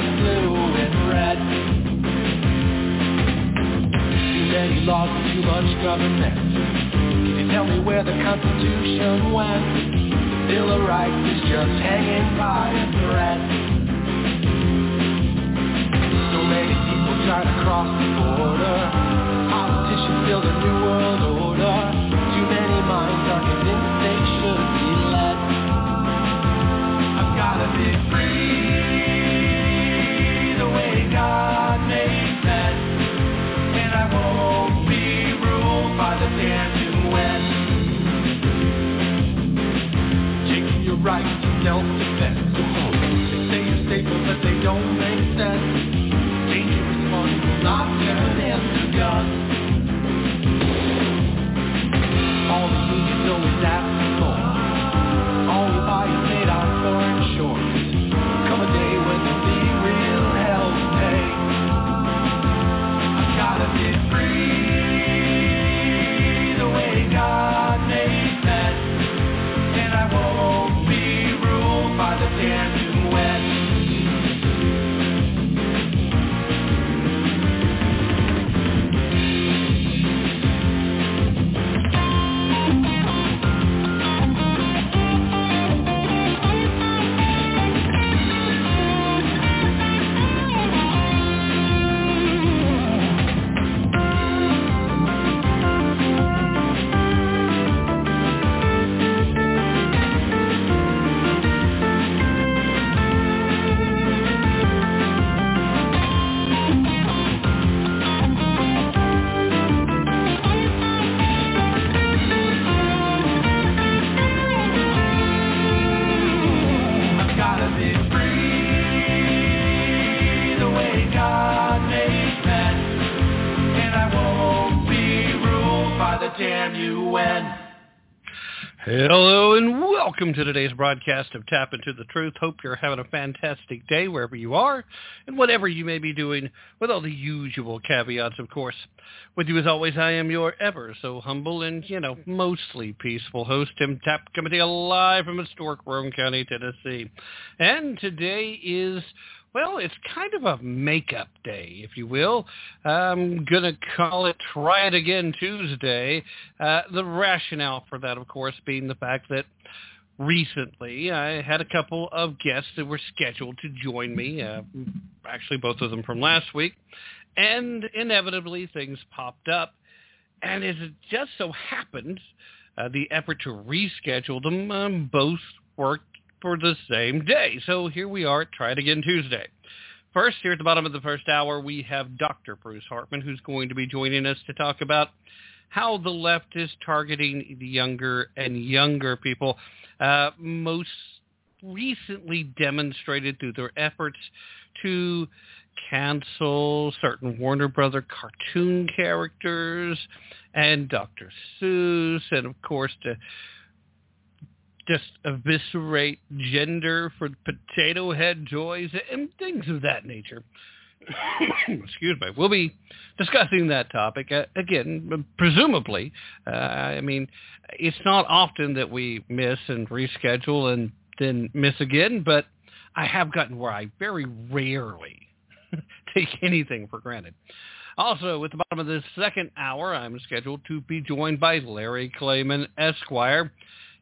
blue and red. Too many laws and too much government. Can you tell me where the Constitution went? Bill of Rights is just hanging by a thread. So many people try to cross the border. Politicians build a new right to self-defense. They say you're safer, but they don't make sense. Dangerous ones will not turn into guns. All the unions always ask for more. Hello and welcome to today's broadcast of Tap Into the Truth. Hope you're having a fantastic day wherever you are and whatever you may be doing with all the usual caveats, of course. With you as always, I am your ever so humble and, you know, mostly peaceful host, Tim Tap, coming to you live from historic Roane County, Tennessee. And today is well, it's kind of a makeup day, if you will. I'm going to call it Try It Again Tuesday. Uh, the rationale for that, of course, being the fact that recently I had a couple of guests that were scheduled to join me, uh, actually both of them from last week, and inevitably things popped up. And as it just so happened, uh, the effort to reschedule them um, both worked for the same day. So here we are, try it again Tuesday. First, here at the bottom of the first hour, we have Dr. Bruce Hartman, who's going to be joining us to talk about how the left is targeting the younger and younger people, uh, most recently demonstrated through their efforts to cancel certain Warner Brother cartoon characters and Dr. Seuss, and of course to just eviscerate gender for potato head joys and things of that nature. Excuse me. We'll be discussing that topic uh, again, presumably. Uh, I mean, it's not often that we miss and reschedule and then miss again, but I have gotten where I very rarely take anything for granted. Also, at the bottom of this second hour, I'm scheduled to be joined by Larry Klayman, Esquire.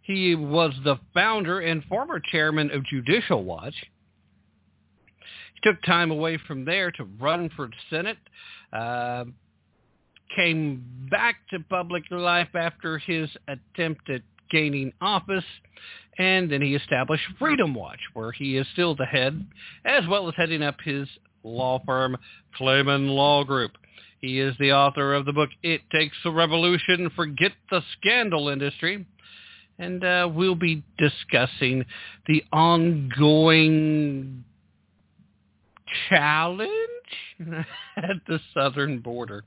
He was the founder and former chairman of Judicial Watch. He took time away from there to run for Senate, uh, came back to public life after his attempt at gaining office, and then he established Freedom Watch, where he is still the head, as well as heading up his law firm, Klayman Law Group. He is the author of the book, It Takes a Revolution, Forget the Scandal Industry, and uh, we'll be discussing the ongoing challenge at the southern border.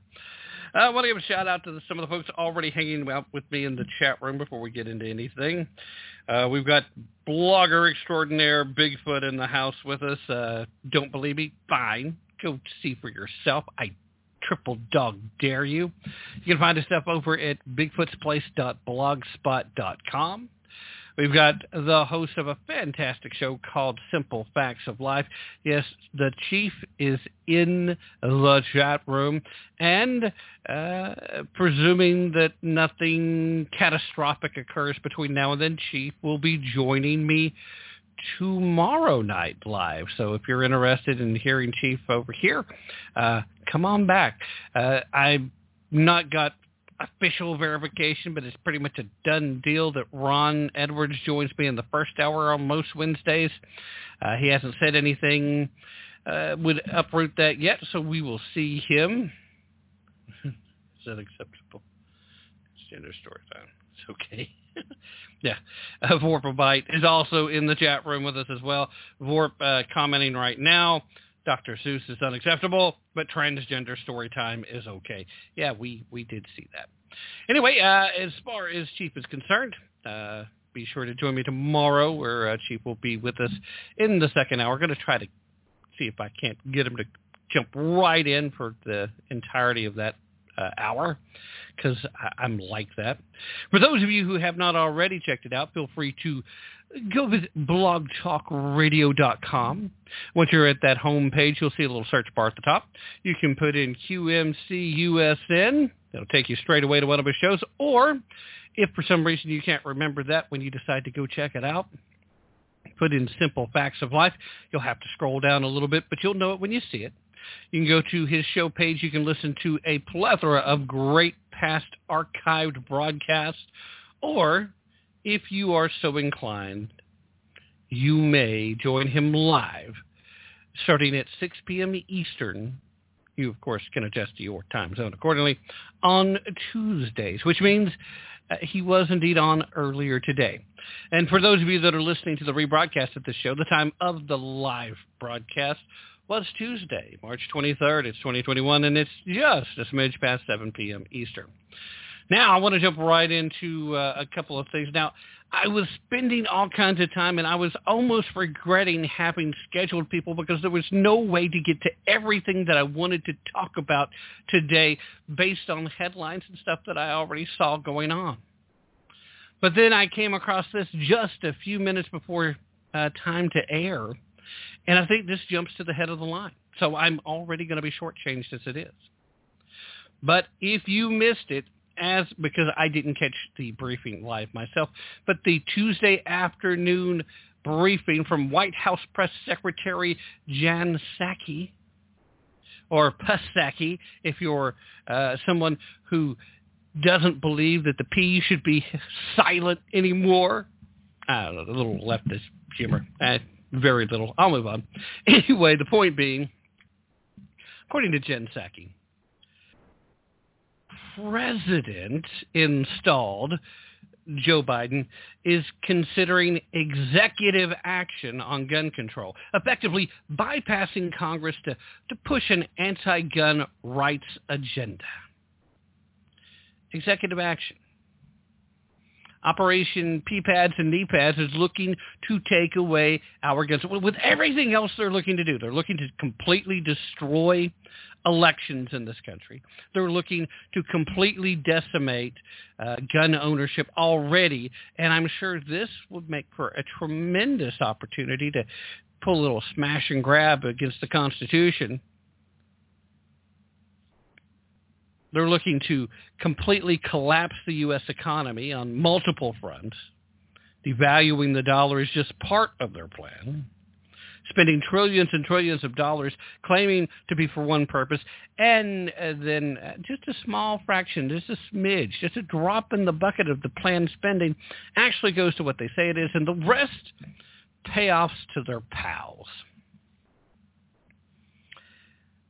I want to give a shout out to the, some of the folks already hanging out with me in the chat room before we get into anything. Uh, we've got blogger extraordinaire Bigfoot in the house with us. Uh, don't believe me? Fine. Go see for yourself. I triple dog dare you. You can find us up over at bigfootsplace.blogspot.com. We've got the host of a fantastic show called Simple Facts of Life. Yes, the chief is in the chat room, and uh, presuming that nothing catastrophic occurs between now and then, chief will be joining me tomorrow night live. So if you're interested in hearing Chief over here, uh, come on back. Uh, I've not got official verification, but it's pretty much a done deal that Ron Edwards joins me in the first hour on most Wednesdays. Uh, he hasn't said anything uh, would uproot that yet, so we will see him. Is that acceptable? Gender story time. It's okay. yeah. Uh, Vorpabite is also in the chat room with us as well. Vorp uh, commenting right now. Dr. Seuss is unacceptable, but transgender story time is okay. Yeah, we, we did see that. Anyway, uh, as far as Chief is concerned, uh, be sure to join me tomorrow where uh, Chief will be with us in the second hour. We're going to try to see if I can't get him to jump right in for the entirety of that uh, hour because I'm like that. For those of you who have not already checked it out, feel free to go visit blogtalkradio.com. Once you're at that home page, you'll see a little search bar at the top. You can put in QMCUSN. It'll take you straight away to one of our shows. Or if for some reason you can't remember that when you decide to go check it out, put in Simple Facts of Life. You'll have to scroll down a little bit, but you'll know it when you see it. You can go to his show page. You can listen to a plethora of great past archived broadcasts. Or if you are so inclined, you may join him live starting at 6 p.m. Eastern. You, of course, can adjust to your time zone accordingly on Tuesdays, which means uh, he was indeed on earlier today. And for those of you that are listening to the rebroadcast of this show, the time of the live broadcast was Tuesday, March 23rd. It's 2021, and it's just a smidge past 7 p.m. Eastern. Now, I want to jump right into uh, a couple of things. Now, I was spending all kinds of time, and I was almost regretting having scheduled people because there was no way to get to everything that I wanted to talk about today based on headlines and stuff that I already saw going on. But then I came across this just a few minutes before uh, time to air, and I think this jumps to the head of the line. So I'm already going to be shortchanged as it is. But if you missed it, as because I didn't catch the briefing live myself, but the Tuesday afternoon briefing from White House Press Secretary Jen Psaki, or Psaki, if you're uh, someone who doesn't believe that the P should be silent anymore. Know, a little leftist humor. Uh, very little. I'll move on. Anyway, the point being, according to Jen Psaki, president installed, Joe Biden, is considering executive action on gun control, effectively bypassing Congress to, to push an anti-gun rights agenda. Executive action. Operation P-pads and knee-pads is looking to take away our guns. With everything else they're looking to do, they're looking to completely destroy elections in this country. They're looking to completely decimate uh, gun ownership already, and I'm sure this would make for a tremendous opportunity to pull a little smash and grab against the Constitution They're looking to completely collapse the U.S. economy on multiple fronts. Devaluing the dollar is just part of their plan. Spending trillions and trillions of dollars claiming to be for one purpose, and uh, then uh, just a small fraction, just a smidge, just a drop in the bucket of the planned spending actually goes to what they say it is, and the rest payoffs to their pals.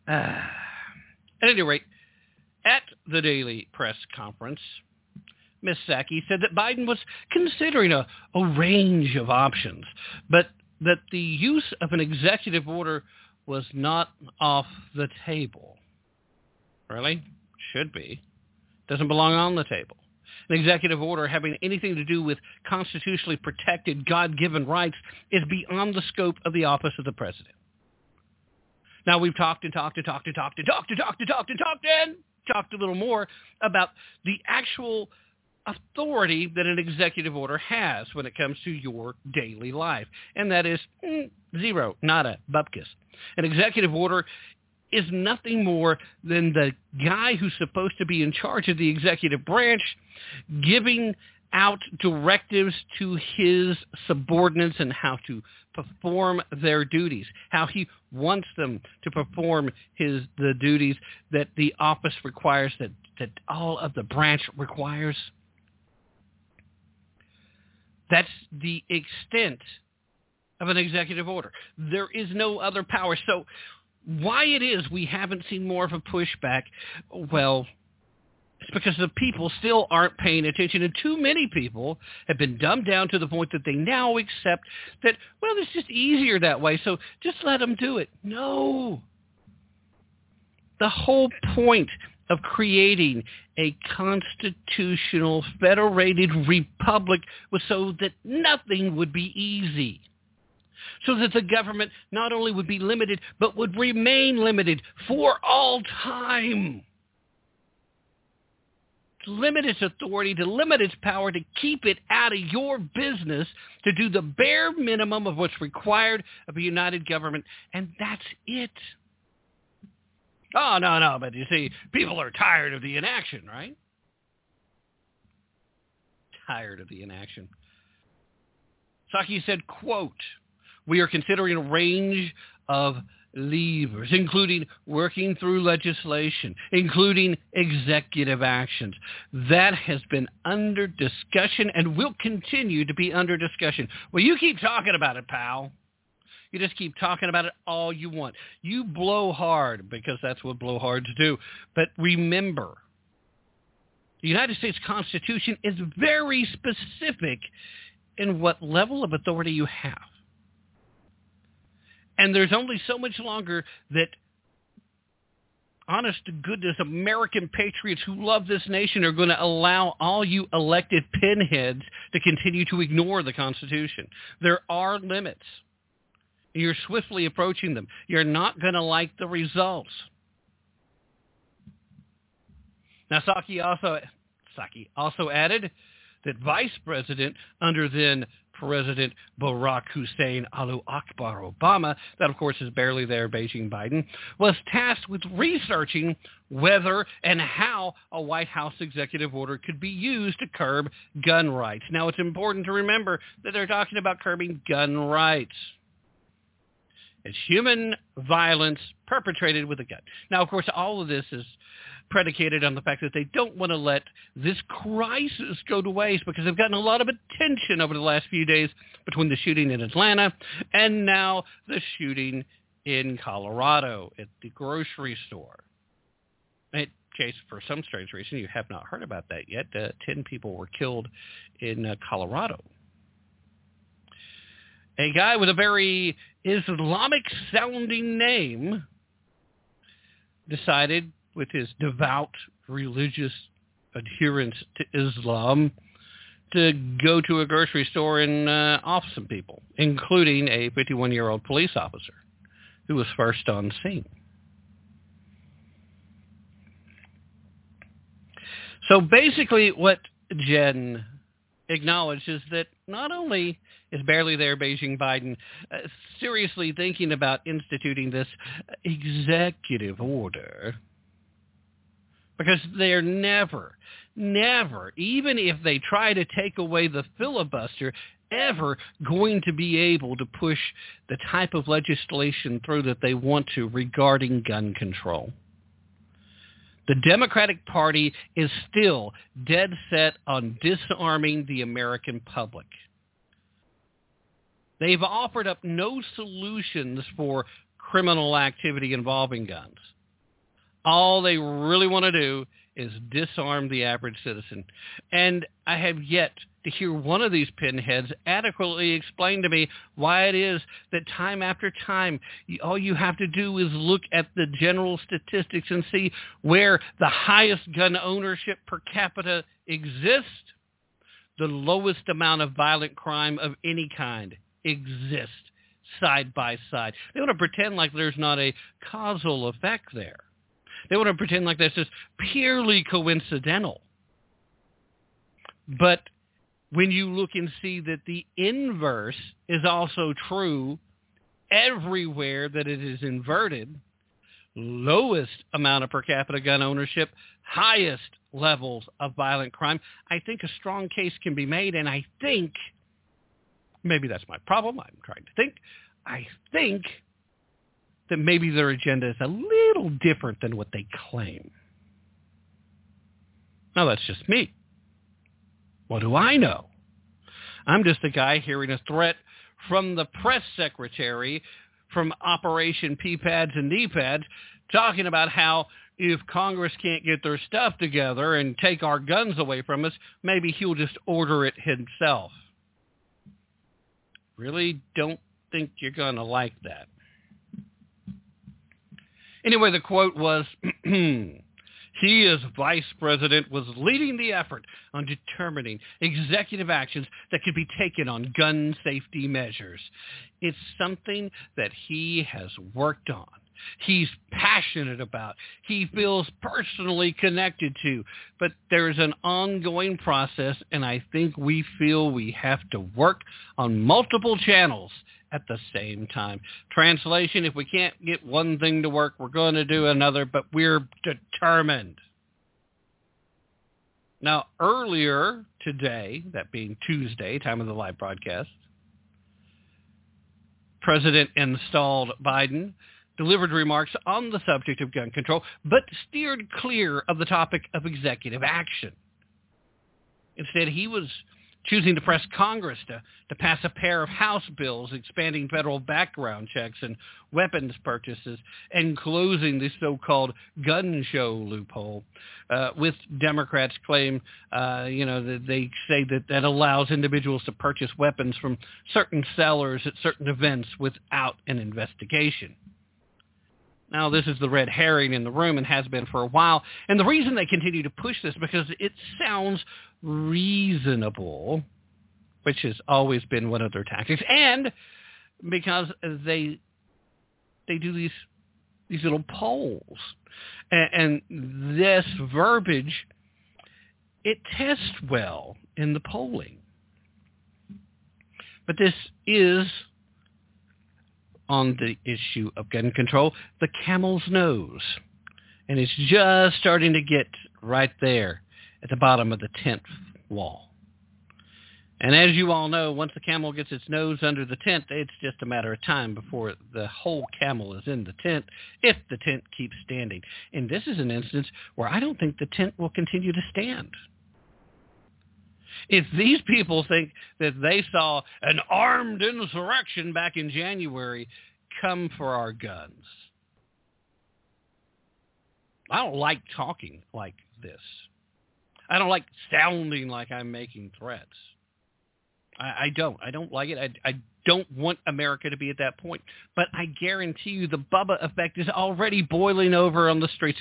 Uh, at any rate, at the daily press conference, Ms. Psaki said that Biden was considering a, a range of options, but that the use of an executive order was not off the table. Really? Should be. Doesn't belong on the table. An executive order having anything to do with constitutionally protected God-given rights is beyond the scope of the office of the president. Now we've talked and talked and talked and talked and talked and talked and talked and talked and talked a little more about the actual authority that an executive order has when it comes to your daily life. And that is mm, zero, nada, bupkis. An executive order is nothing more than the guy who's supposed to be in charge of the executive branch giving out directives to his subordinates and how to perform their duties, how he wants them to perform his the duties that the office requires, that, that all of the branch requires. That's the extent of an executive order. There is no other power. So why it is we haven't seen more of a pushback, well, it's because the people still aren't paying attention, and too many people have been dumbed down to the point that they now accept that, well, it's just easier that way, so just let them do it. No. The whole point of creating a constitutional federated republic was so that nothing would be easy. So that the government not only would be limited, but would remain limited for all time limit its authority, to limit its power, to keep it out of your business, to do the bare minimum of what's required of a united government, and that's it. Oh, no, no, but you see, people are tired of the inaction, right? Tired of the inaction. Psaki said, quote, we are considering a range of levers, including working through legislation, including executive actions. That has been under discussion and will continue to be under discussion. Well, you keep talking about it, pal. You just keep talking about it all you want. You blow hard because that's what blowhards do. But remember, the United States Constitution is very specific in what level of authority you have. And there's only so much longer that honest to goodness American patriots who love this nation are going to allow all you elected pinheads to continue to ignore the Constitution. There are limits. You're swiftly approaching them. You're not going to like the results. Now, Saki also, Psaki also added that Vice President under then President Barack Hussein Alu Akbar Obama, that of course is barely there, Beijing Biden, was tasked with researching whether and how a White House executive order could be used to curb gun rights. Now it's important to remember that they're talking about curbing gun rights. It's human violence perpetrated with a gun. Now, of course, all of this is predicated on the fact that they don't want to let this crisis go to waste because they've gotten a lot of attention over the last few days between the shooting in Atlanta and now the shooting in Colorado at the grocery store. In case for some strange reason you have not heard about that yet, uh, 10 people were killed in uh, Colorado. A guy with a very Islamic sounding name decided with his devout religious adherence to Islam to go to a grocery store and uh, off some people, including a 51-year-old police officer who was first on scene. So basically what Jen acknowledged is that not only is barely there Beijing Biden uh, seriously thinking about instituting this executive order because they're never, never, even if they try to take away the filibuster, ever going to be able to push the type of legislation through that they want to regarding gun control. The Democratic Party is still dead set on disarming the American public. They've offered up no solutions for criminal activity involving guns all they really want to do is disarm the average citizen. And I have yet to hear one of these pinheads adequately explain to me why it is that time after time, all you have to do is look at the general statistics and see where the highest gun ownership per capita exists, the lowest amount of violent crime of any kind exists side by side. They want to pretend like there's not a causal effect there. They want to pretend like that's just purely coincidental. But when you look and see that the inverse is also true everywhere that it is inverted, lowest amount of per capita gun ownership, highest levels of violent crime, I think a strong case can be made. And I think, maybe that's my problem, I'm trying to think, I think that maybe their agenda is a little different than what they claim. Now, that's just me. What do I know? I'm just a guy hearing a threat from the press secretary from Operation P-Pads and D-Pads talking about how if Congress can't get their stuff together and take our guns away from us, maybe he'll just order it himself. Really don't think you're going to like that. Anyway, the quote was, he as vice president was leading the effort on determining executive actions that could be taken on gun safety measures. It's something that he has worked on he's passionate about, he feels personally connected to. But there's an ongoing process, and I think we feel we have to work on multiple channels at the same time. Translation, if we can't get one thing to work, we're going to do another, but we're determined. Now, earlier today, that being Tuesday, time of the live broadcast, President installed Biden delivered remarks on the subject of gun control, but steered clear of the topic of executive action. Instead, he was choosing to press Congress to, to pass a pair of House bills expanding federal background checks and weapons purchases and closing the so-called gun show loophole, uh, with Democrats claim, uh, you know, that they say that that allows individuals to purchase weapons from certain sellers at certain events without an investigation. Now, this is the red herring in the room and has been for a while. And the reason they continue to push this because it sounds reasonable, which has always been one of their tactics, and because they they do these these little polls, and, and this verbiage it tests well in the polling. But this is on the issue of gun control, the camel's nose. And it's just starting to get right there at the bottom of the 10th wall. And as you all know, once the camel gets its nose under the tent, it's just a matter of time before the whole camel is in the tent, if the tent keeps standing. And this is an instance where I don't think the tent will continue to stand. If these people think that they saw an armed insurrection back in January, come for our guns. I don't like talking like this. I don't like sounding like I'm making threats. I, I don't. I don't like it. I, I don't want America to be at that point. But I guarantee you the Bubba effect is already boiling over on the streets.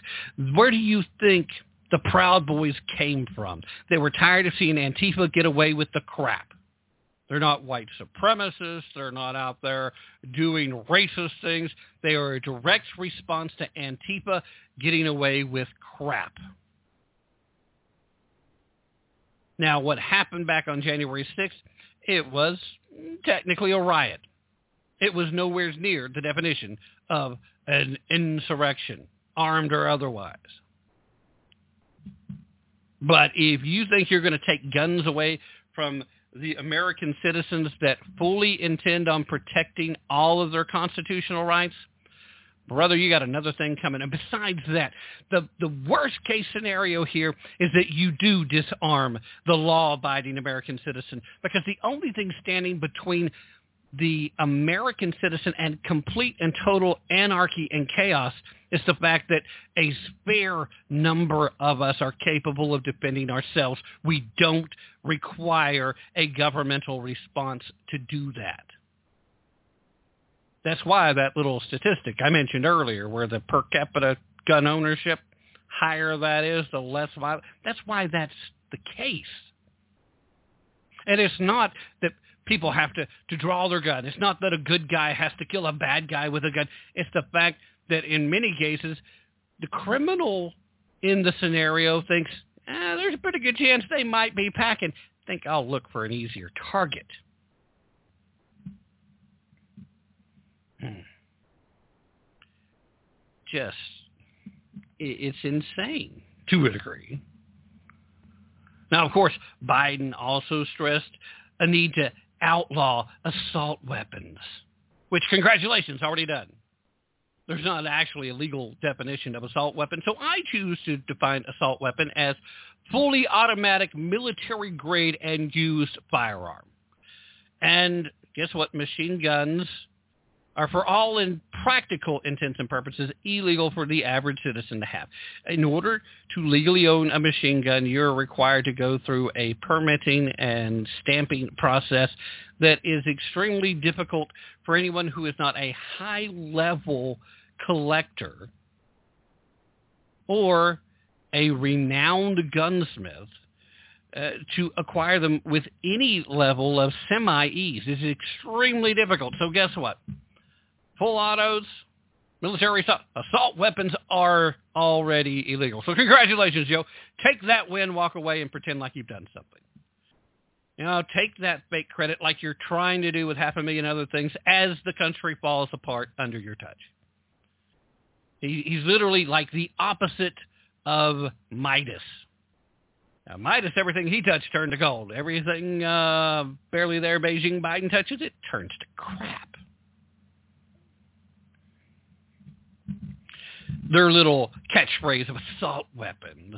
Where do you think the Proud Boys came from. They were tired of seeing Antifa get away with the crap. They're not white supremacists. They're not out there doing racist things. They are a direct response to Antifa getting away with crap. Now, what happened back on January 6th, it was technically a riot. It was nowhere near the definition of an insurrection, armed or otherwise. But if you think you're going to take guns away from the American citizens that fully intend on protecting all of their constitutional rights, brother, you got another thing coming. And besides that, the, the worst case scenario here is that you do disarm the law-abiding American citizen because the only thing standing between the American citizen and complete and total anarchy and chaos is the fact that a spare number of us are capable of defending ourselves. We don't require a governmental response to do that. That's why that little statistic I mentioned earlier where the per capita gun ownership, higher that is, the less violent. That's why that's the case. And it's not that people have to, to draw their gun. It's not that a good guy has to kill a bad guy with a gun. It's the fact that in many cases, the criminal in the scenario thinks, eh, there's a pretty good chance they might be packing. Think I'll look for an easier target. Hmm. Just, it's insane to a degree. Now, of course, Biden also stressed a need to outlaw assault weapons, which, congratulations, already done. There's not actually a legal definition of assault weapon, so I choose to define assault weapon as fully automatic military grade and used firearm. And guess what? Machine guns are for all in practical intents and purposes illegal for the average citizen to have. In order to legally own a machine gun, you're required to go through a permitting and stamping process that is extremely difficult for anyone who is not a high-level collector or a renowned gunsmith uh, to acquire them with any level of semi-ease. It's extremely difficult. So guess what? Full autos, military assault, assault weapons are already illegal. So congratulations, Joe. Take that win, walk away, and pretend like you've done something. You know, take that fake credit like you're trying to do with half a million other things as the country falls apart under your touch. He, he's literally like the opposite of Midas. Now, Midas, everything he touched turned to gold. Everything uh, barely there Beijing Biden touches, it turns to crap. Their little catchphrase of assault weapons.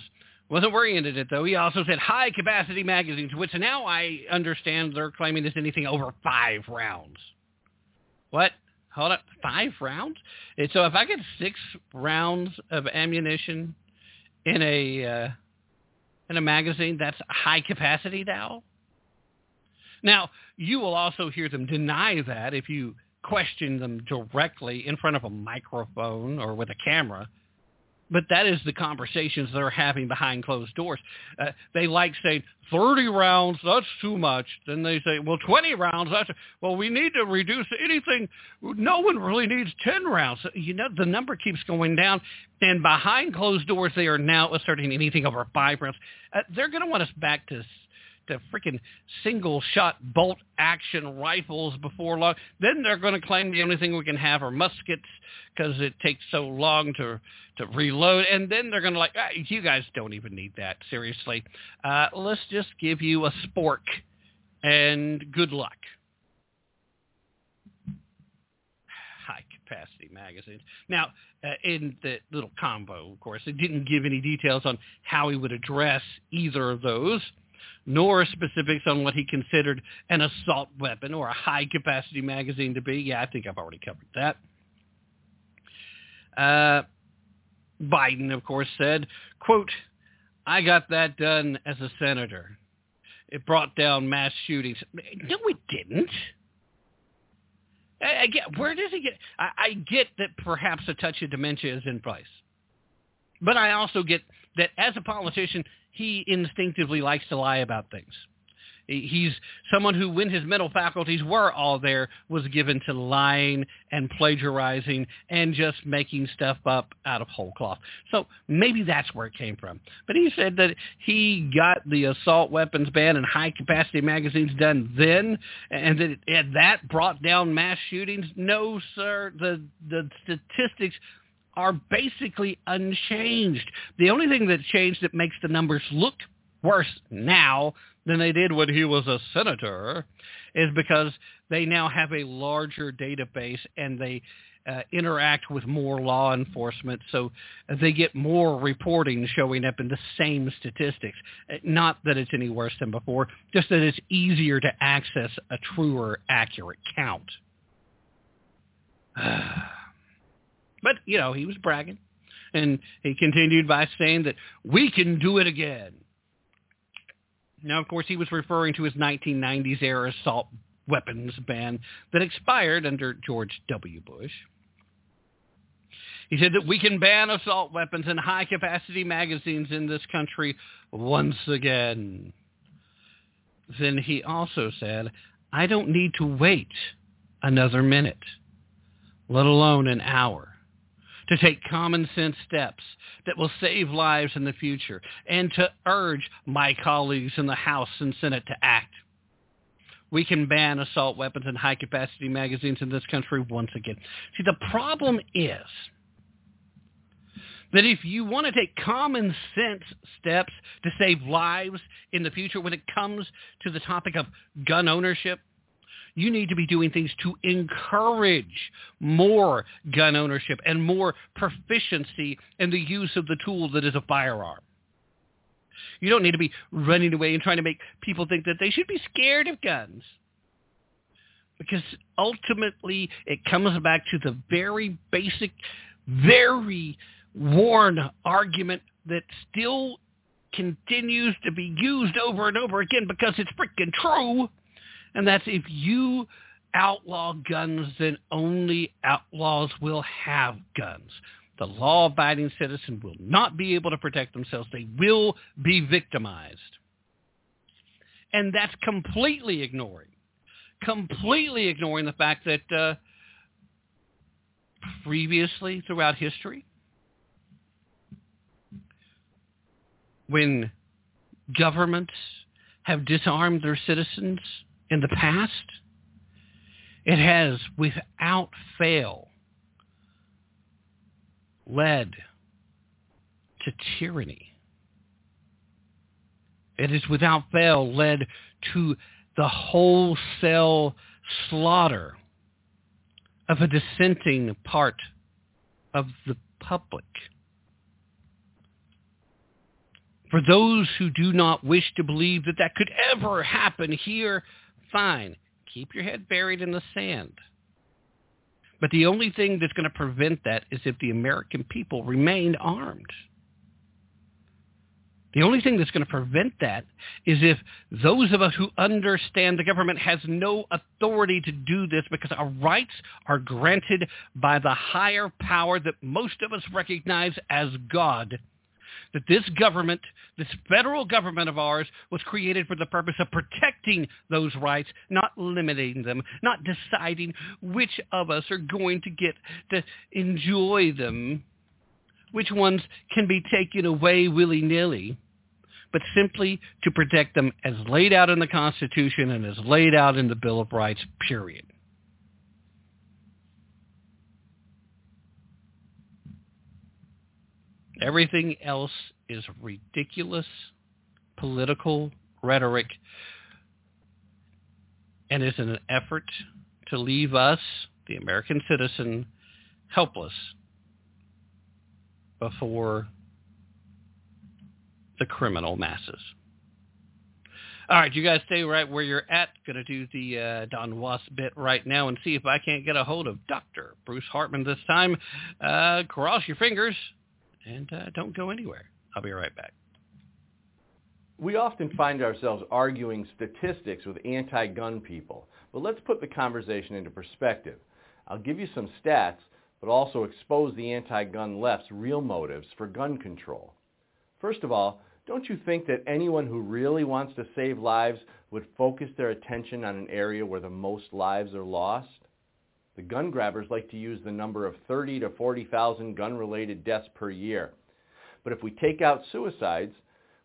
Wasn't at it though. He also said high capacity magazines, which now I understand they're claiming is anything over five rounds. What? Hold up, five rounds? And so if I get six rounds of ammunition in a uh, in a magazine, that's high capacity now. Now you will also hear them deny that if you question them directly in front of a microphone or with a camera. But that is the conversations they're having behind closed doors. Uh, they like saying 30 rounds, that's too much. Then they say, well, 20 rounds, that's, well, we need to reduce anything. No one really needs 10 rounds. You know, the number keeps going down. And behind closed doors, they are now asserting anything over five rounds. Uh, they're going to want us back to to freaking single shot bolt action rifles before long. Then they're going to claim the only thing we can have are muskets because it takes so long to to reload. And then they're going to like, ah, you guys don't even need that. Seriously, uh, let's just give you a spork and good luck. High capacity magazines. Now, uh, in the little combo, of course, it didn't give any details on how he would address either of those nor specifics on what he considered an assault weapon or a high-capacity magazine to be. Yeah, I think I've already covered that. Uh, Biden, of course, said, quote, I got that done as a senator. It brought down mass shootings. No, it didn't. I, get, where does he get? I, I get that perhaps a touch of dementia is in place. But I also get that as a politician, he instinctively likes to lie about things. He's someone who, when his mental faculties were all there, was given to lying and plagiarizing and just making stuff up out of whole cloth. So maybe that's where it came from. But he said that he got the assault weapons ban and high-capacity magazines done then, and that that brought down mass shootings. No, sir. The the statistics are basically unchanged. The only thing that changed that makes the numbers look worse now than they did when he was a senator is because they now have a larger database and they uh, interact with more law enforcement, so they get more reporting showing up in the same statistics. Uh, not that it's any worse than before, just that it's easier to access a truer, accurate count. But, you know, he was bragging. And he continued by saying that we can do it again. Now, of course, he was referring to his 1990s era assault weapons ban that expired under George W. Bush. He said that we can ban assault weapons and high-capacity magazines in this country once again. Then he also said, I don't need to wait another minute, let alone an hour, to take common sense steps that will save lives in the future and to urge my colleagues in the House and Senate to act. We can ban assault weapons and high-capacity magazines in this country once again. See, the problem is that if you want to take common sense steps to save lives in the future when it comes to the topic of gun ownership, you need to be doing things to encourage more gun ownership and more proficiency in the use of the tool that is a firearm. You don't need to be running away and trying to make people think that they should be scared of guns. Because ultimately it comes back to the very basic, very worn argument that still continues to be used over and over again because it's freaking true. And that's if you outlaw guns, then only outlaws will have guns. The law-abiding citizen will not be able to protect themselves. They will be victimized. And that's completely ignoring, completely ignoring the fact that uh, previously throughout history, when governments have disarmed their citizens in the past, it has without fail led to tyranny. It has without fail led to the wholesale slaughter of a dissenting part of the public. For those who do not wish to believe that that could ever happen here, fine. Keep your head buried in the sand. But the only thing that's going to prevent that is if the American people remain armed. The only thing that's going to prevent that is if those of us who understand the government has no authority to do this because our rights are granted by the higher power that most of us recognize as God that this government, this federal government of ours, was created for the purpose of protecting those rights, not limiting them, not deciding which of us are going to get to enjoy them, which ones can be taken away willy-nilly, but simply to protect them as laid out in the Constitution and as laid out in the Bill of Rights, period. Everything else is ridiculous political rhetoric and is an effort to leave us, the American citizen, helpless before the criminal masses. All right, you guys stay right where you're at. Going to do the uh, Don Was bit right now and see if I can't get a hold of Dr. Bruce Hartman this time. Uh, cross your fingers and uh, don't go anywhere. I'll be right back. We often find ourselves arguing statistics with anti-gun people, but let's put the conversation into perspective. I'll give you some stats, but also expose the anti-gun left's real motives for gun control. First of all, don't you think that anyone who really wants to save lives would focus their attention on an area where the most lives are lost? The gun grabbers like to use the number of 30 to 40,000 gun-related deaths per year. But if we take out suicides,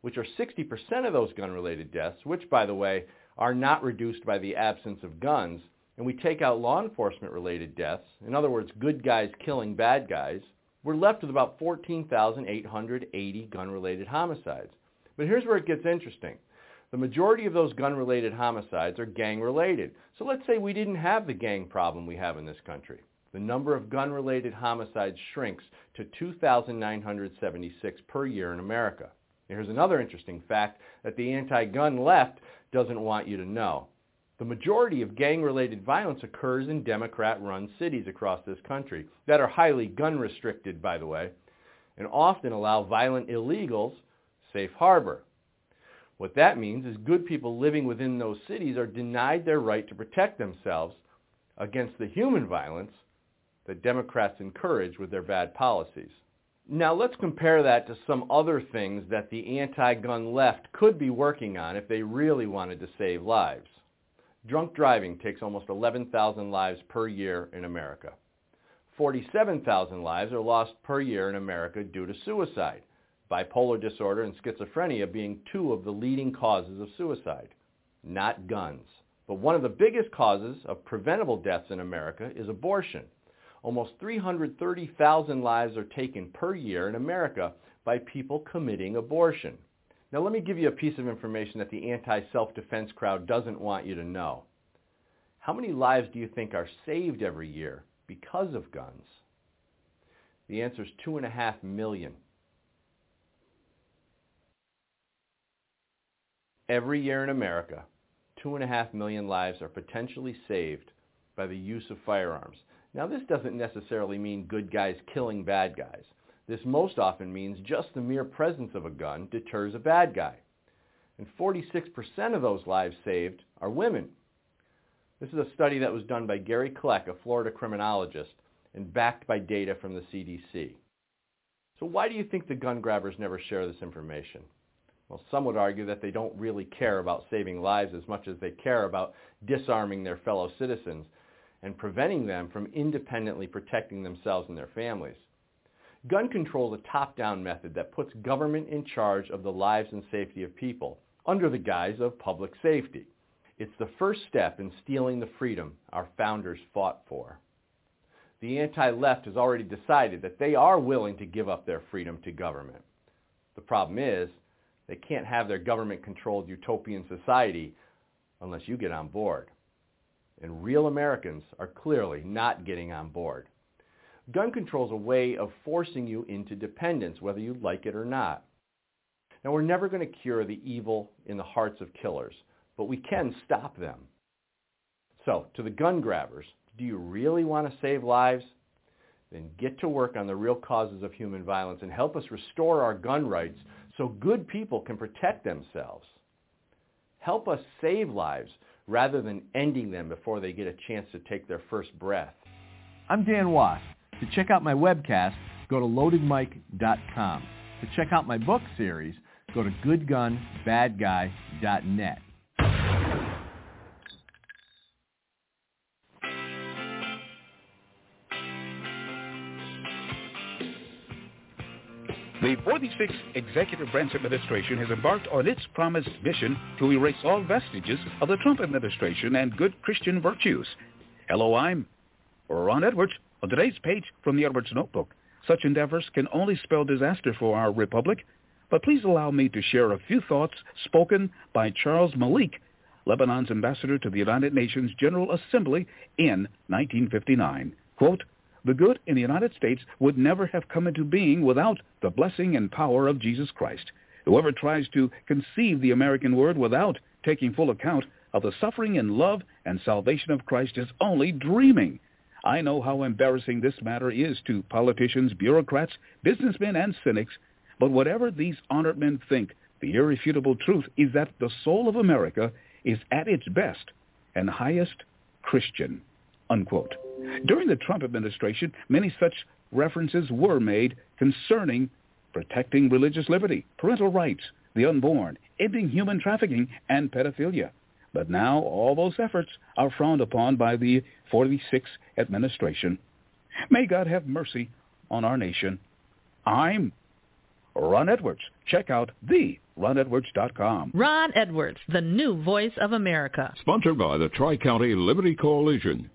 which are 60% of those gun-related deaths, which, by the way, are not reduced by the absence of guns, and we take out law enforcement-related deaths, in other words, good guys killing bad guys, we're left with about 14,880 gun-related homicides. But here's where it gets interesting. The majority of those gun-related homicides are gang-related. So let's say we didn't have the gang problem we have in this country. The number of gun-related homicides shrinks to 2,976 per year in America. Here's another interesting fact that the anti-gun left doesn't want you to know. The majority of gang-related violence occurs in Democrat-run cities across this country that are highly gun-restricted, by the way, and often allow violent illegals safe harbor. What that means is good people living within those cities are denied their right to protect themselves against the human violence that Democrats encourage with their bad policies. Now let's compare that to some other things that the anti-gun left could be working on if they really wanted to save lives. Drunk driving takes almost 11,000 lives per year in America. 47,000 lives are lost per year in America due to suicide, bipolar disorder and schizophrenia being two of the leading causes of suicide, not guns. But one of the biggest causes of preventable deaths in America is abortion. Almost 330,000 lives are taken per year in America by people committing abortion. Now let me give you a piece of information that the anti-self-defense crowd doesn't want you to know. How many lives do you think are saved every year because of guns? The answer is two and a half million. Every year in America, two and a half million lives are potentially saved by the use of firearms. Now this doesn't necessarily mean good guys killing bad guys. This most often means just the mere presence of a gun deters a bad guy. And 46% of those lives saved are women. This is a study that was done by Gary Kleck, a Florida criminologist, and backed by data from the CDC. So why do you think the gun grabbers never share this information? Well, some would argue that they don't really care about saving lives as much as they care about disarming their fellow citizens and preventing them from independently protecting themselves and their families. Gun control is a top-down method that puts government in charge of the lives and safety of people under the guise of public safety. It's the first step in stealing the freedom our founders fought for. The anti-left has already decided that they are willing to give up their freedom to government. The problem is, they can't have their government-controlled utopian society unless you get on board. And real Americans are clearly not getting on board. Gun control is a way of forcing you into dependence, whether you like it or not. Now, we're never going to cure the evil in the hearts of killers, but we can stop them. So, to the gun grabbers, do you really want to save lives? Then get to work on the real causes of human violence and help us restore our gun rights so good people can protect themselves. Help us save lives rather than ending them before they get a chance to take their first breath. I'm Dan Wos. To check out my webcast, go to loadedmic.com. To check out my book series, go to goodgunbadguy.net. The 46th Executive Branch Administration has embarked on its promised mission to erase all vestiges of the Trump administration and good Christian virtues. Hello, I'm Ron Edwards. On today's page from the Edwards Notebook, such endeavors can only spell disaster for our republic, but please allow me to share a few thoughts spoken by Charles Malik, Lebanon's ambassador to the United Nations General Assembly in 1959. Quote, the good in the United States would never have come into being without the blessing and power of Jesus Christ. Whoever tries to conceive the American word without taking full account of the suffering and love and salvation of Christ is only dreaming. I know how embarrassing this matter is to politicians, bureaucrats, businessmen, and cynics, but whatever these honored men think, the irrefutable truth is that the soul of America is at its best and highest Christian. Unquote. During the Trump administration, many such references were made concerning protecting religious liberty, parental rights, the unborn, ending human trafficking, and pedophilia. But now all those efforts are frowned upon by the 46th administration. May God have mercy on our nation. I'm Ron Edwards. Check out the ronedwards.com. Ron Edwards, the new voice of America. Sponsored by the Tri-County Liberty Coalition.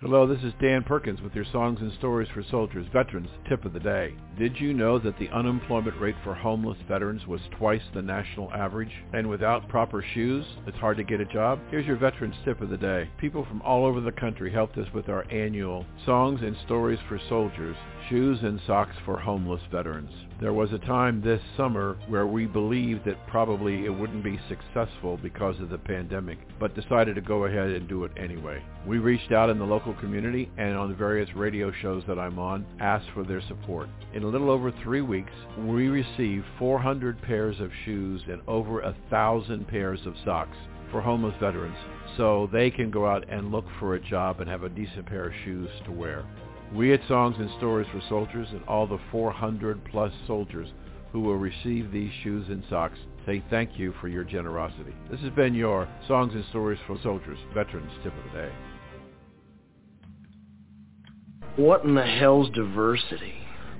Hello, this is Dan Perkins with your Songs and Stories for Soldiers Veterans Tip of the Day. Did you know that the unemployment rate for homeless veterans was twice the national average? And without proper shoes, it's hard to get a job? Here's your Veterans Tip of the Day. People from all over the country helped us with our annual Songs and Stories for Soldiers Shoes and Socks for Homeless Veterans. There was a time this summer where we believed that probably it wouldn't be successful because of the pandemic, but decided to go ahead and do it anyway. We reached out in the local community and on the various radio shows that I'm on, asked for their support. In a little over three weeks, we received 400 pairs of shoes and over a thousand pairs of socks for homeless veterans so they can go out and look for a job and have a decent pair of shoes to wear. We at Songs and Stories for Soldiers and all the 400 plus soldiers who will receive these shoes and socks say thank you for your generosity. This has been your Songs and Stories for Soldiers, Veterans Tip of the Day. What in the hell's diversity?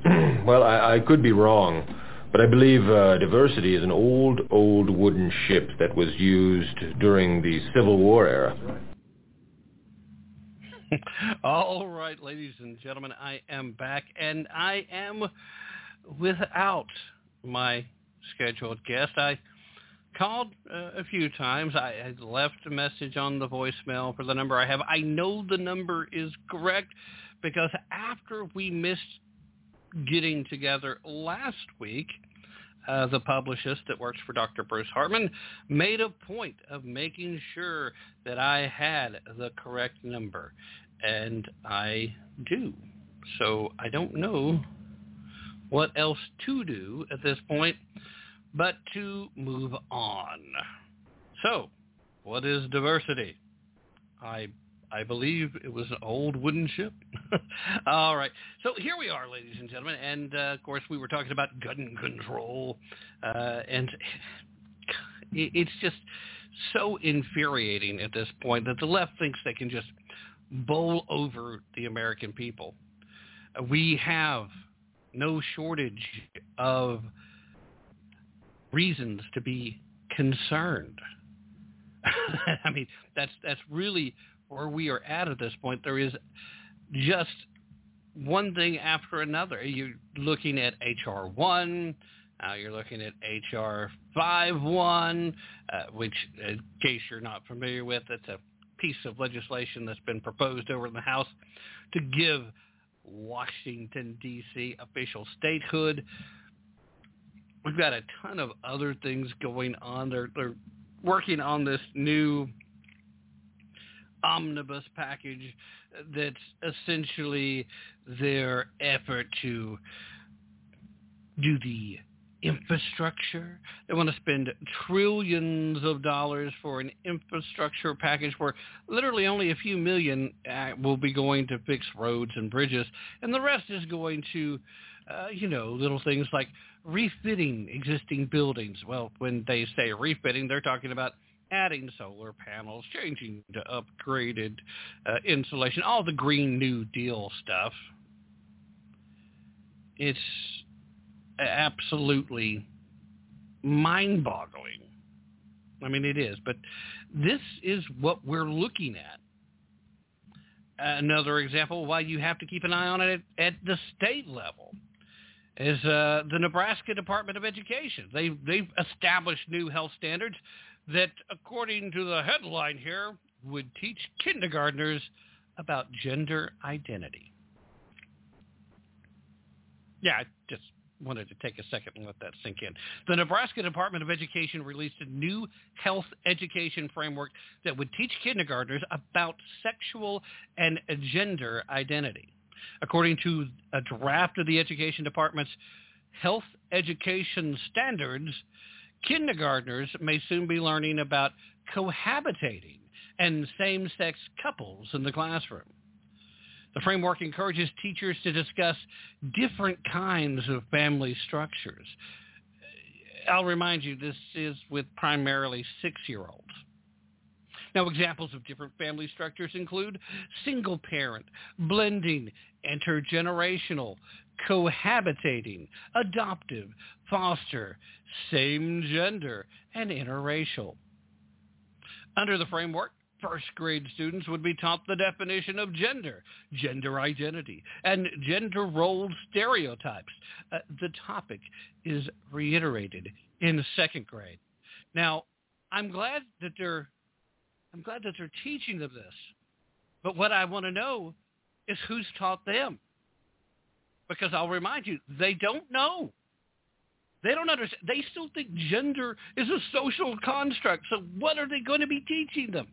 well, I, I could be wrong, but I believe uh, diversity is an old, old wooden ship that was used during the Civil War era. All right, ladies and gentlemen, I am back, and I am without my scheduled guest. I called uh, a few times. I had left a message on the voicemail for the number I have. I know the number is correct because after we missed getting together last week, uh, the publicist that works for Dr. Bruce Hartman made a point of making sure that I had the correct number, and I do. So I don't know what else to do at this point but to move on. So, what is diversity? I I believe it was an old wooden ship. All right. So here we are, ladies and gentlemen. And, uh, of course, we were talking about gun control. Uh, and it's just so infuriating at this point that the left thinks they can just bowl over the American people. We have no shortage of reasons to be concerned. I mean, that's that's really where we are at at this point. There is just one thing after another. You're looking at HR one. Uh, you're looking at HR five one, uh, which, in case you're not familiar with, it's a piece of legislation that's been proposed over in the House to give Washington D.C. official statehood we've got a ton of other things going on. They're they're working on this new omnibus package that's essentially their effort to do the infrastructure. They want to spend trillions of dollars for an infrastructure package where literally only a few million uh, will be going to fix roads and bridges, and the rest is going to, uh, you know, little things like refitting existing buildings. Well, when they say refitting, they're talking about adding solar panels, changing to upgraded uh, insulation, all the Green New Deal stuff. It's absolutely mind-boggling. I mean, it is, but this is what we're looking at. Another example why you have to keep an eye on it at, the state level is uh, the Nebraska Department of Education. They they've established new health standards that, according to the headline here, would teach kindergartners about gender identity. Yeah, I just wanted to take a second and let that sink in. The Nebraska Department of Education released a new health education framework that would teach kindergartners about sexual and gender identity. According to a draft of the Education Department's Health Education Standards, kindergartners may soon be learning about cohabitating and same-sex couples in the classroom. The framework encourages teachers to discuss different kinds of family structures. I'll remind you, this is with primarily six-year-olds. Now, examples of different family structures include single parent, blending, intergenerational, cohabitating, adoptive, foster, same gender, and interracial. Under the framework, first grade students would be taught the definition of gender, gender identity, and gender role stereotypes. Uh, the topic is reiterated in second grade. Now, I'm glad that they're I'm glad that they're teaching them this. But what I want to know is who's taught them. Because I'll remind you, they don't know. They don't understand. They still think gender is a social construct. So what are they going to be teaching them?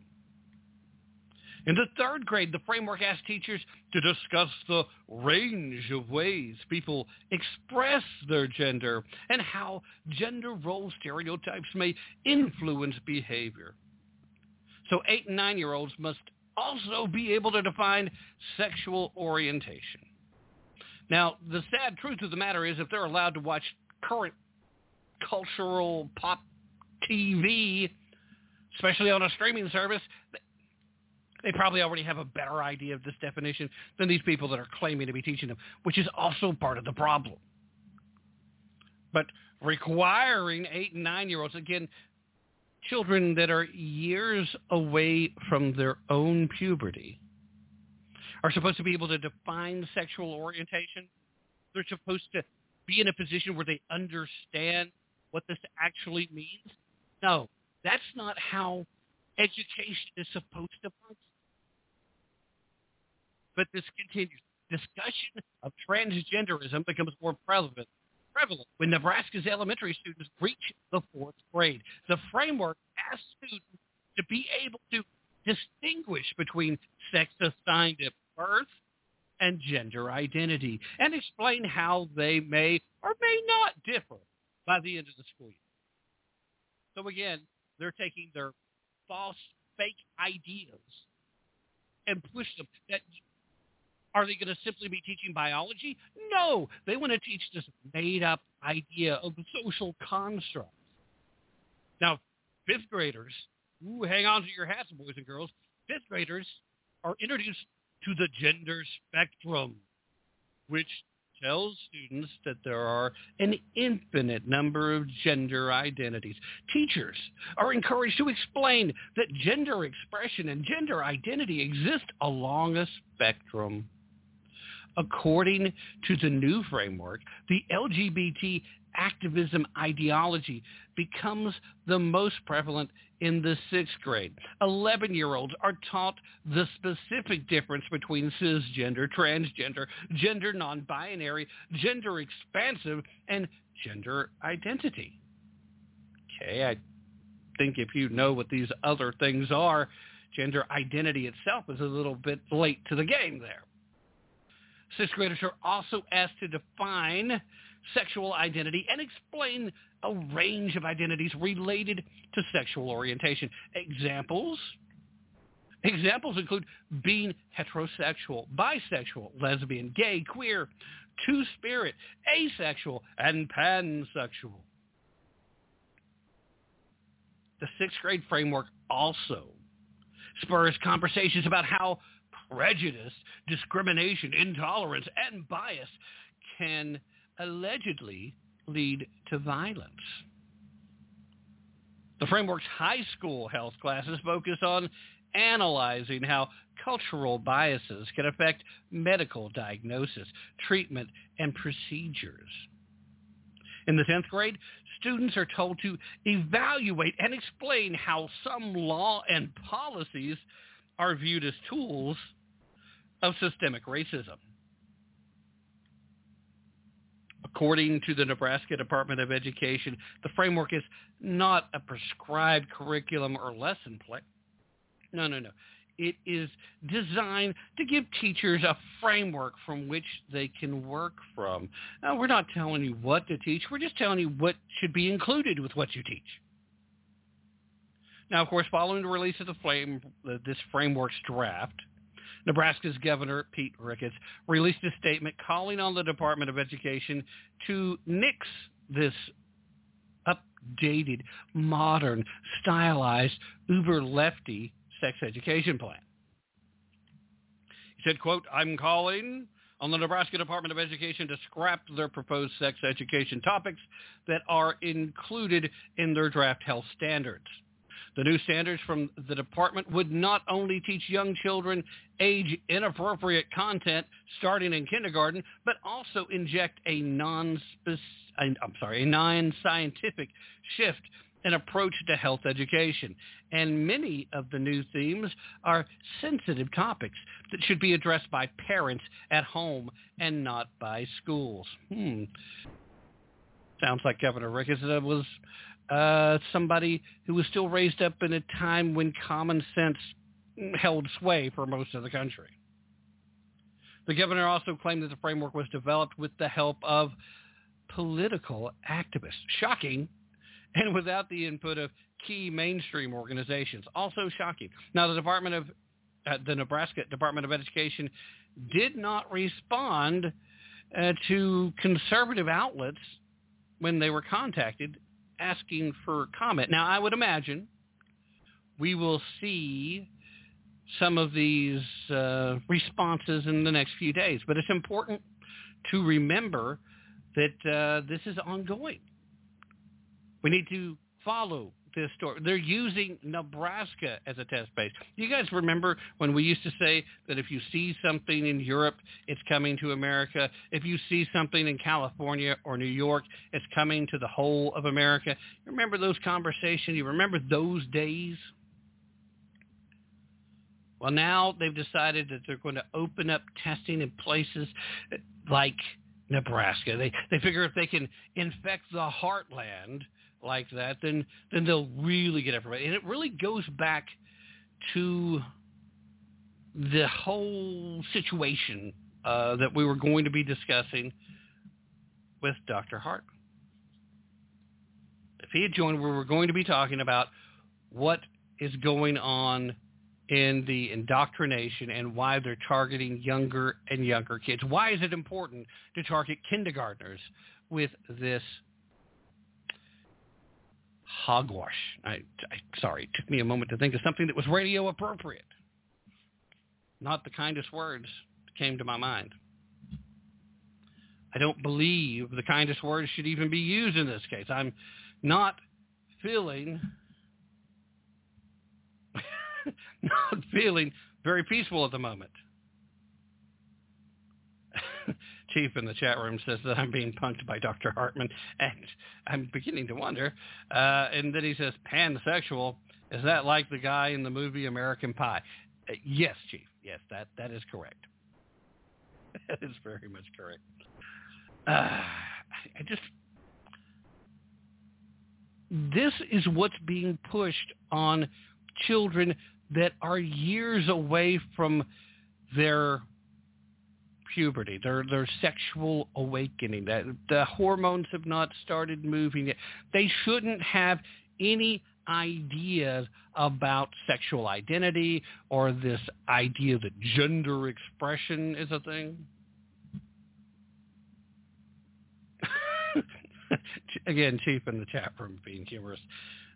In the third grade, the framework asks teachers to discuss the range of ways people express their gender and how gender role stereotypes may influence behavior. So eight and nine-year-olds must also be able to define sexual orientation. Now, the sad truth of the matter is if they're allowed to watch current cultural pop TV, especially on a streaming service, they probably already have a better idea of this definition than these people that are claiming to be teaching them, which is also part of the problem. But requiring eight and nine-year-olds, again, children that are years away from their own puberty, are supposed to be able to define sexual orientation. They're supposed to be in a position where they understand what this actually means. No, that's not how education is supposed to function. But this continues. Discussion of transgenderism becomes more prevalent prevalent when Nebraska's elementary students reach the fourth grade. The framework asks students to be able to distinguish between sex assigned at birth and gender identity and explain how they may or may not differ by the end of the school year. So again, they're taking their false, fake ideas and push them. That are they going to simply be teaching biology? No, they want to teach this made-up idea of social constructs. Now, fifth graders, ooh, hang on to your hats, boys and girls. Fifth graders are introduced to the gender spectrum, which tells students that there are an infinite number of gender identities. Teachers are encouraged to explain that gender expression and gender identity exist along a spectrum. According to the new framework, the LGBT activism ideology becomes the most prevalent in the sixth grade. 11-year-olds are taught the specific difference between cisgender, transgender, gender non-binary, gender expansive, and gender identity. Okay, I think if you know what these other things are, gender identity itself is a little bit late to the game there. Sixth graders are also asked to define sexual identity and explain a range of identities related to sexual orientation. Examples? Examples include being heterosexual, bisexual, lesbian, gay, queer, two-spirit, asexual, and pansexual. The sixth grade framework also spurs conversations about how prejudice, discrimination, intolerance, and bias can allegedly lead to violence. The framework's high school health classes focus on analyzing how cultural biases can affect medical diagnosis, treatment, and procedures. In the 10th grade, students are told to evaluate and explain how some law and policies are viewed as tools of systemic racism. According to the Nebraska Department of Education, the framework is not a prescribed curriculum or lesson plan. No, no, no. It is designed to give teachers a framework from which they can work from. Now, we're not telling you what to teach. We're just telling you what should be included with what you teach. Now, of course, following the release of the flame, uh, this framework's draft, Nebraska's Governor Pete Ricketts released a statement calling on the Department of Education to nix this updated, modern, stylized, uber-lefty sex education plan. He said, quote, I'm calling on the Nebraska Department of Education to scrap their proposed sex education topics that are included in their draft health standards. The new standards from the department would not only teach young children age inappropriate content starting in kindergarten, but also inject a non I'm sorry, a non-scientific shift an approach to health education. And many of the new themes are sensitive topics that should be addressed by parents at home and not by schools. Hmm. Sounds like Governor Ricketts was uh, somebody who was still raised up in a time when common sense held sway for most of the country. The governor also claimed that the framework was developed with the help of political activists. Shocking, and without the input of key mainstream organizations. Also shocking. Now, the Department of uh, the Nebraska Department of Education did not respond uh, to conservative outlets when they were contacted asking for comment. Now, I would imagine we will see some of these uh, responses in the next few days, but it's important to remember that uh, this is ongoing. We need to follow this story. They're using Nebraska as a test base. You guys remember when we used to say that if you see something in Europe, it's coming to America. If you see something in California or New York, it's coming to the whole of America. You remember those conversations? You remember those days? Well, now they've decided that they're going to open up testing in places like Nebraska. They they figure if they can infect the heartland like that, then then they'll really get everybody. And it really goes back to the whole situation uh, that we were going to be discussing with Dr. Hart. If he had joined, we were going to be talking about what is going on in the indoctrination and why they're targeting younger and younger kids. Why is it important to target kindergartners with this hogwash? I, I sorry, it took me a moment to think of something that was radio appropriate. Not the kindest words came to my mind. I don't believe the kindest words should even be used in this case. I'm not feeling not feeling very peaceful at the moment. Chief in the chat room says that I'm being punked by Dr. Hartman, and I'm beginning to wonder. Uh, and then he says, pansexual. Is that like the guy in the movie American Pie? Uh, yes, Chief. Yes, that, that is correct. That is very much correct. Uh, I just this is what's being pushed on children that are years away from their puberty, their their sexual awakening. That the hormones have not started moving yet. They shouldn't have any ideas about sexual identity or this idea that gender expression is a thing. Again, Chief in the chat room being humorous.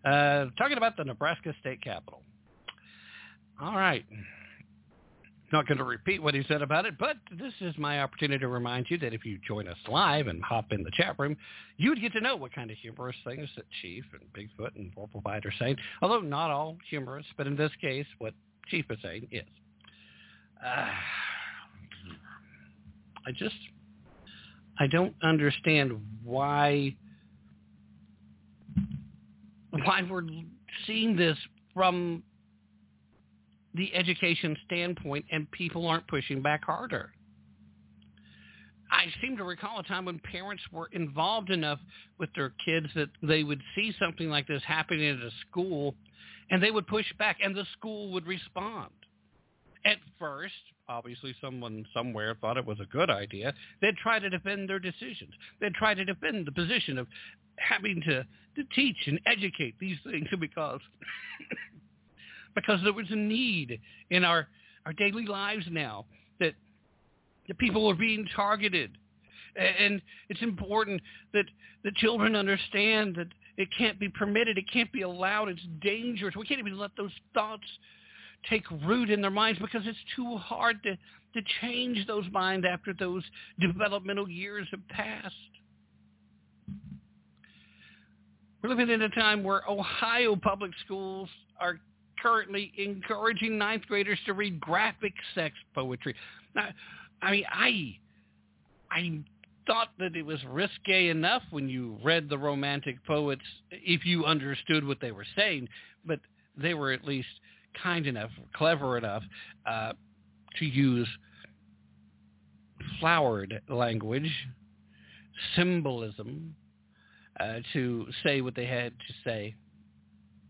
Uh, talking about the Nebraska State Capitol. All right. Not going to repeat what he said about it, but this is my opportunity to remind you that if you join us live and hop in the chat room, you would get to know what kind of humorous things that Chief and Bigfoot and Vorpal are saying. Although not all humorous, but in this case, what Chief is saying is. Uh, I just, I don't understand why, why we're seeing this from the education standpoint and people aren't pushing back harder. I seem to recall a time when parents were involved enough with their kids that they would see something like this happening at a school and they would push back and the school would respond. At first, obviously someone somewhere thought it was a good idea. They'd try to defend their decisions. They'd try to defend the position of having to, to teach and educate these things because because there was a need in our, our daily lives now that the people are being targeted. And it's important that the children understand that it can't be permitted. It can't be allowed. It's dangerous. We can't even let those thoughts take root in their minds because it's too hard to, to change those minds after those developmental years have passed. We're living in a time where Ohio public schools are currently encouraging ninth graders to read graphic sex poetry. Now, I mean, I, I thought that it was risque enough when you read the romantic poets if you understood what they were saying, but they were at least kind enough, clever enough uh, to use flowered language, symbolism, uh, to say what they had to say.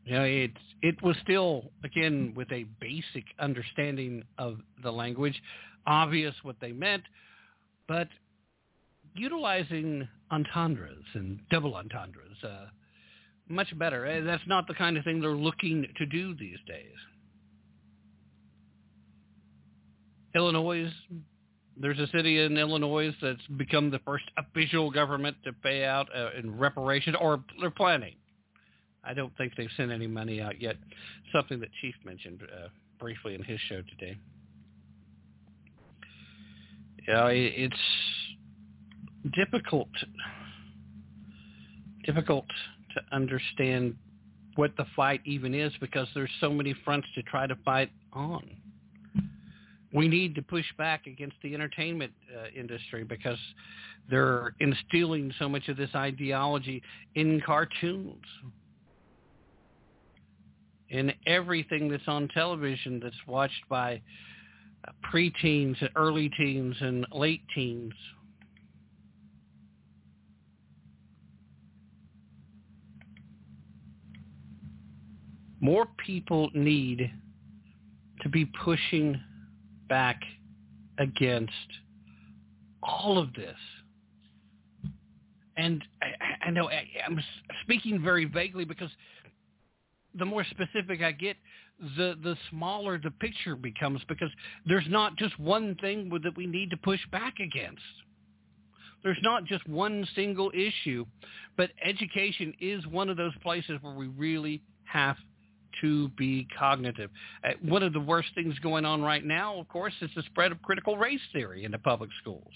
You know, it it was still again with a basic understanding of the language, obvious what they meant, but utilizing entendres and double entendres uh, much better. Uh, that's not the kind of thing they're looking to do these days. Illinois, there's a city in Illinois that's become the first official government to pay out uh, in reparation, or they're planning I don't think they've sent any money out yet. Something that Chief mentioned uh, briefly in his show today. Yeah, it's difficult difficult to understand what the fight even is because there's so many fronts to try to fight on. We need to push back against the entertainment uh, industry because they're instilling so much of this ideology in cartoons, in everything that's on television that's watched by preteens, and early teens, and late teens. more people need to be pushing back against all of this. And I, I know I, I'm speaking very vaguely because the more specific I get, the the smaller the picture becomes because there's not just one thing that we need to push back against. There's not just one single issue, but education is one of those places where we really have to be cognitive. Uh, one of the worst things going on right now, of course, is the spread of critical race theory into public schools.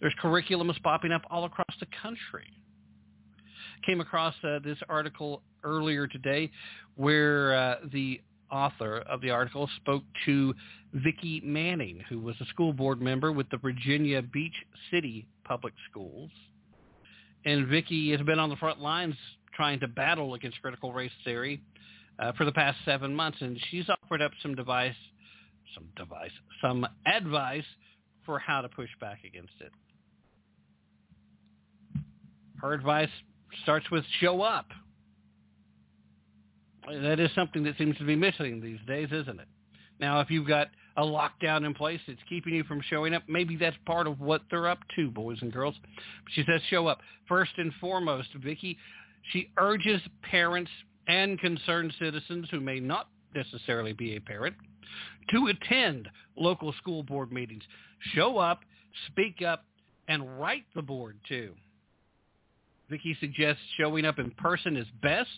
There's curriculums popping up all across the country. Came across uh, this article earlier today where uh, the author of the article spoke to Vicki Manning, who was a school board member with the Virginia Beach City Public Schools. And Vicki has been on the front lines trying to battle against critical race theory uh, for the past seven months, and she's offered up some device, some device, some advice for how to push back against it. Her advice starts with show up. That is something that seems to be missing these days, isn't it? Now, if you've got a lockdown in place that's keeping you from showing up, maybe that's part of what they're up to, boys and girls. She says show up. First and foremost, Vicki, she urges parents and concerned citizens who may not necessarily be a parent to attend local school board meetings. Show up, speak up, and write the board too. Vicki suggests showing up in person is best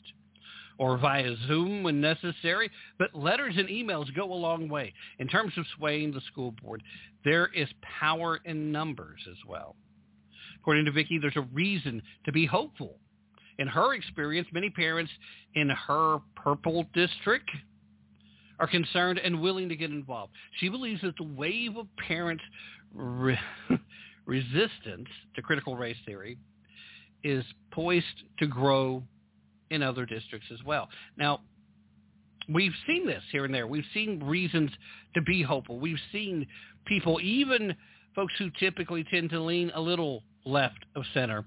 or via Zoom when necessary, but letters and emails go a long way. In terms of swaying the school board, there is power in numbers as well. According to Vicki, there's a reason to be hopeful in her experience, many parents in her purple district are concerned and willing to get involved. She believes that the wave of parents' re- resistance to critical race theory is poised to grow in other districts as well. Now, we've seen this here and there. We've seen reasons to be hopeful. We've seen people, even folks who typically tend to lean a little left of center,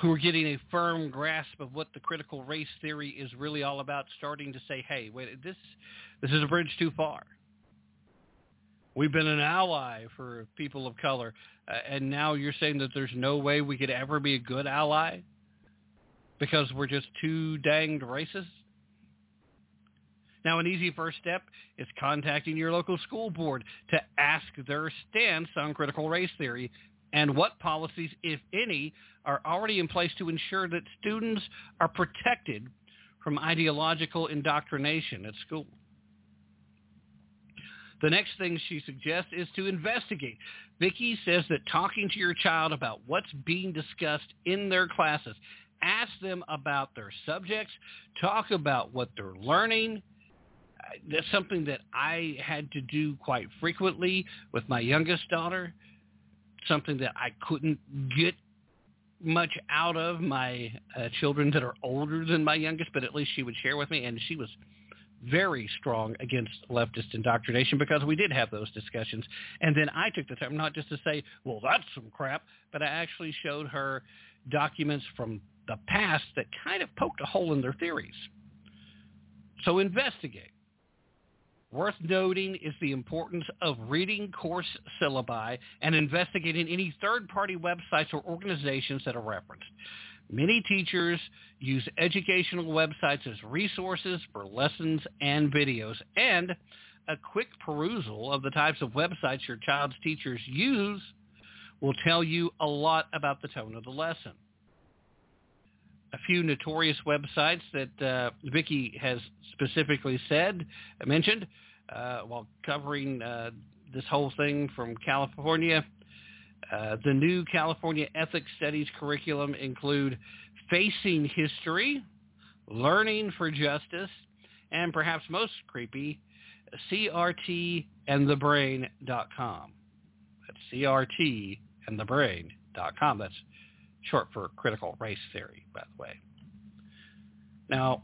who are getting a firm grasp of what the critical race theory is really all about, starting to say, "Hey, wait, this this is a bridge too far." We've been an ally for people of color, uh, and now you're saying that there's no way we could ever be a good ally because we're just too danged racist. Now, an easy first step is contacting your local school board to ask their stance on critical race theory and what policies, if any, are already in place to ensure that students are protected from ideological indoctrination at school. The next thing she suggests is to investigate. Vicki says that talking to your child about what's being discussed in their classes, ask them about their subjects, talk about what they're learning. That's something that I had to do quite frequently with my youngest daughter something that I couldn't get much out of my uh, children that are older than my youngest, but at least she would share with me, and she was very strong against leftist indoctrination because we did have those discussions. And then I took the time not just to say, well, that's some crap, but I actually showed her documents from the past that kind of poked a hole in their theories. So investigate. Worth noting is the importance of reading course syllabi and investigating any third-party websites or organizations that are referenced. Many teachers use educational websites as resources for lessons and videos, and a quick perusal of the types of websites your child's teachers use will tell you a lot about the tone of the lesson. A few notorious websites that uh, Vicki has specifically said, mentioned, uh, while covering uh, this whole thing from California. Uh, the new California Ethnic Studies curriculum include Facing History, Learning for Justice, and perhaps most creepy, CRTandthebrain.com. That's CRTandthebrain.com. That's short for critical race theory, by the way. Now,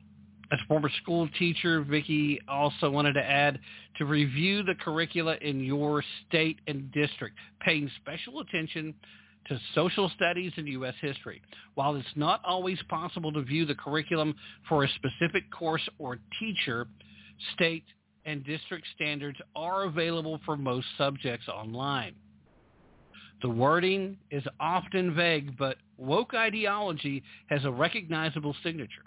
as a former school teacher, Vicki also wanted to add to review the curricula in your state and district, paying special attention to social studies and U.S. history. While it's not always possible to view the curriculum for a specific course or teacher, state and district standards are available for most subjects online. The wording is often vague, but woke ideology has a recognizable signature.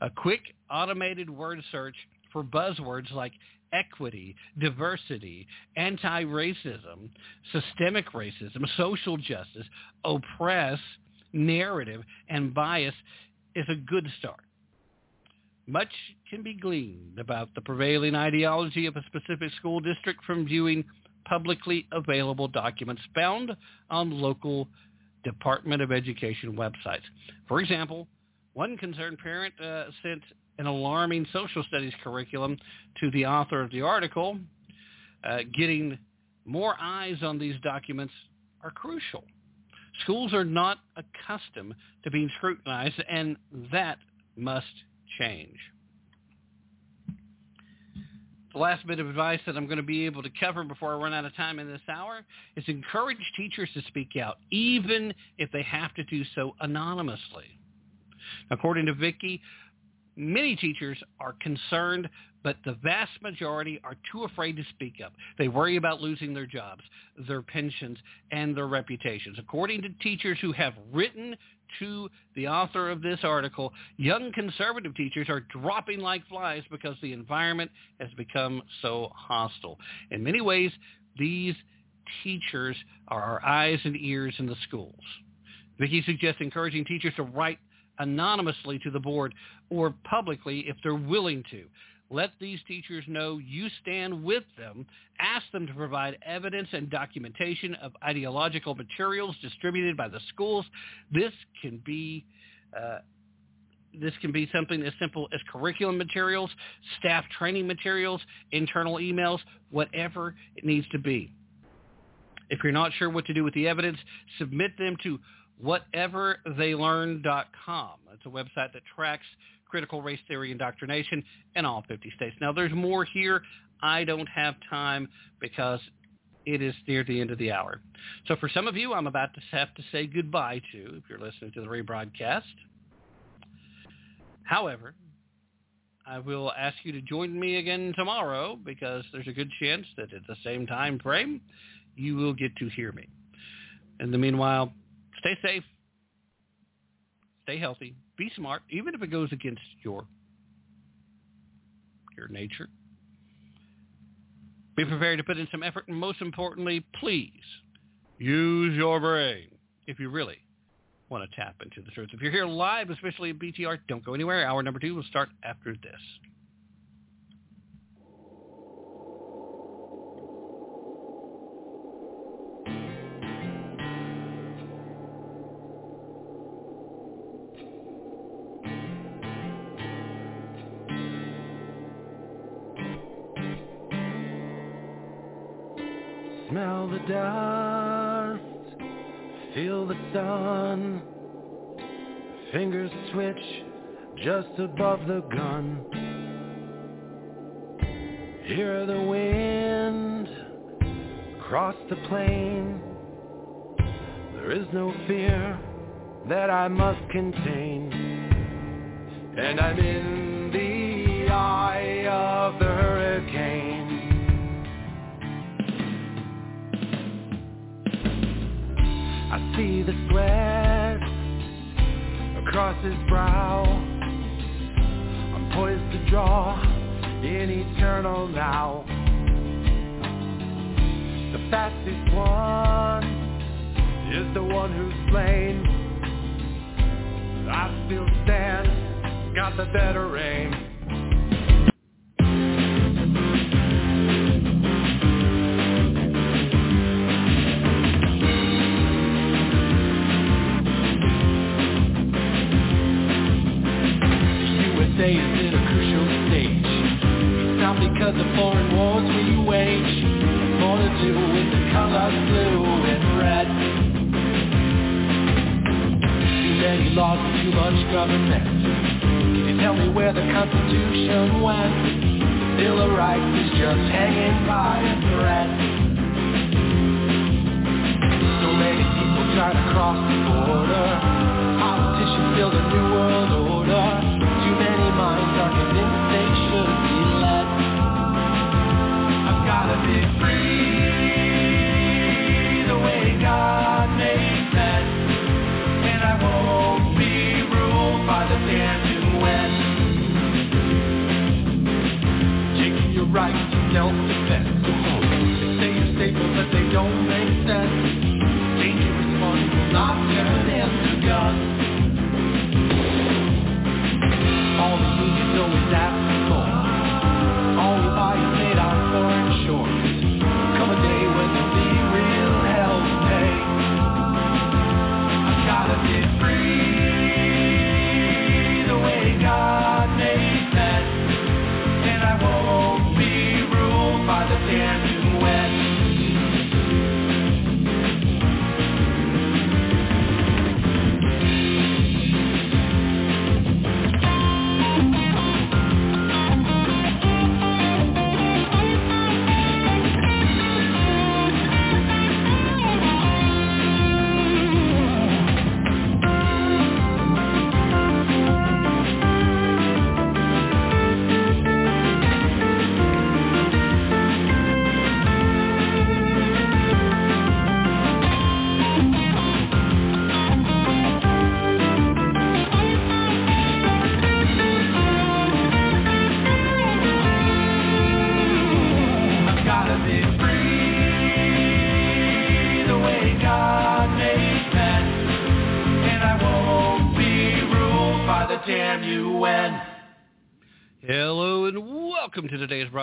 A quick automated word search for buzzwords like equity, diversity, anti-racism, systemic racism, social justice, oppress, narrative, and bias is a good start. Much can be gleaned about the prevailing ideology of a specific school district from viewing publicly available documents found on local Department of Education websites. For example, one concerned parent uh, sent an alarming social studies curriculum to the author of the article. Uh, getting more eyes on these documents are crucial. Schools are not accustomed to being scrutinized, and that must change. The last bit of advice that I'm going to be able to cover before I run out of time in this hour is encourage teachers to speak out, even if they have to do so anonymously. According to Vicki, Many teachers are concerned, but the vast majority are too afraid to speak up. They worry about losing their jobs, their pensions, and their reputations. According to teachers who have written to the author of this article, young conservative teachers are dropping like flies because the environment has become so hostile. In many ways, these teachers are our eyes and ears in the schools. Vicki suggests encouraging teachers to write anonymously to the board or publicly if they're willing to. Let these teachers know you stand with them. Ask them to provide evidence and documentation of ideological materials distributed by the schools. This can be uh, this can be something as simple as curriculum materials, staff training materials, internal emails, whatever it needs to be. If you're not sure what to do with the evidence, submit them to whatevertheylearn.com. It's a website that tracks critical race theory indoctrination in all 50 states. Now, there's more here. I don't have time because it is near the end of the hour. So for some of you, I'm about to have to say goodbye to if you're listening to the rebroadcast. However, I will ask you to join me again tomorrow because there's a good chance that at the same time frame, you will get to hear me. In the meanwhile, Stay safe. Stay healthy. Be smart, even if it goes against your your nature. Be prepared to put in some effort, and most importantly, please use your brain if you really want to tap into the truth. If you're here live, especially at BTR, don't go anywhere. Hour number two will start after this. Smell the dust, feel the sun. Fingers twitch just above the gun. Hear the wind cross the plain. There is no fear that I must contain. And I'm in the eye of the hurricane. Across his brow. I'm poised to draw in eternal now. The fastest one is the one who's slain. I still stand, got the better aim. It's because of foreign wars we wage. More to do with the colors blue and red. Too many laws and too much government. Can you tell me where the Constitution went? Bill of Rights is just hanging by a thread. So many people try to cross the border. Politicians build a new world order. Too many minds are convinced not turn into guns.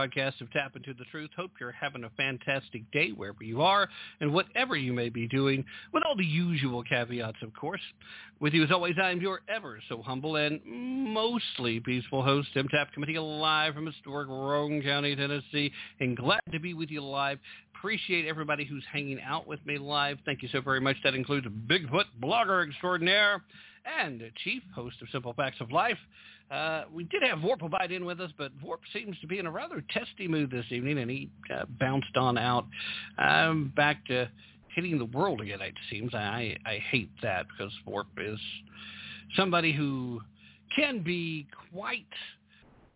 Broadcast of Tap Into the Truth. Hope you're having a fantastic day wherever you are and whatever you may be doing, with all the usual caveats, of course. With you as always, I'm your ever so humble and mostly peaceful host, Tim Tapp, to live from historic Roane County, Tennessee, and glad to be with you live. Appreciate everybody who's hanging out with me live. Thank you so very much. That includes Bigfoot blogger extraordinaire and chief host of Simple Facts of Life. Uh, we did have Vorp in with us, but Vorp seems to be in a rather testy mood this evening, and he uh, bounced on out. I'm back to hitting the world again, it seems. I, I hate that because Vorp is somebody who can be quite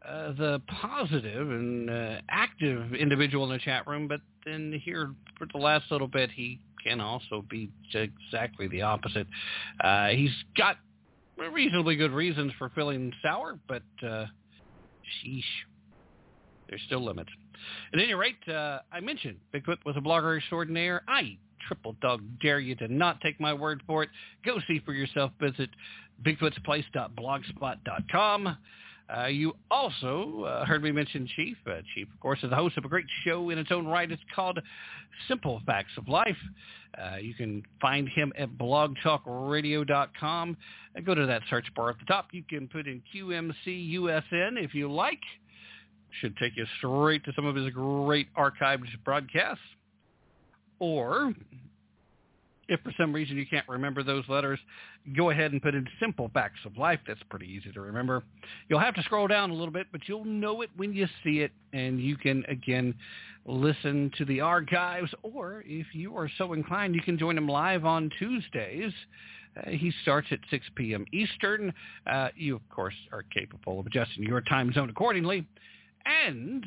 uh, the positive and uh, active individual in the chat room, but then here for the last little bit, he can also be exactly the opposite. Uh, he's got reasonably good reasons for feeling sour, but uh, sheesh, there's still limits. At any rate, uh, I mentioned Bigfoot was a blogger extraordinaire. I triple dog dare you to not take my word for it. Go see for yourself. Visit bigfootsplace.blogspot.com. Uh, you also uh, heard me mention Chief. Uh, Chief, of course, is the host of a great show in its own right. It's called Simple Facts of Life. Uh, you can find him at blogtalkradio.com. And go to that search bar at the top. You can put in QMCUSN if you like. Should take you straight to some of his great archived broadcasts. Or if for some reason you can't remember those letters, go ahead and put in Simple Facts of Life. That's pretty easy to remember. You'll have to scroll down a little bit, but you'll know it when you see it, and you can, again, listen to the archives, or if you are so inclined, you can join him live on Tuesdays. Uh, he starts at 6 p.m. Eastern. Uh, you, of course, are capable of adjusting your time zone accordingly. And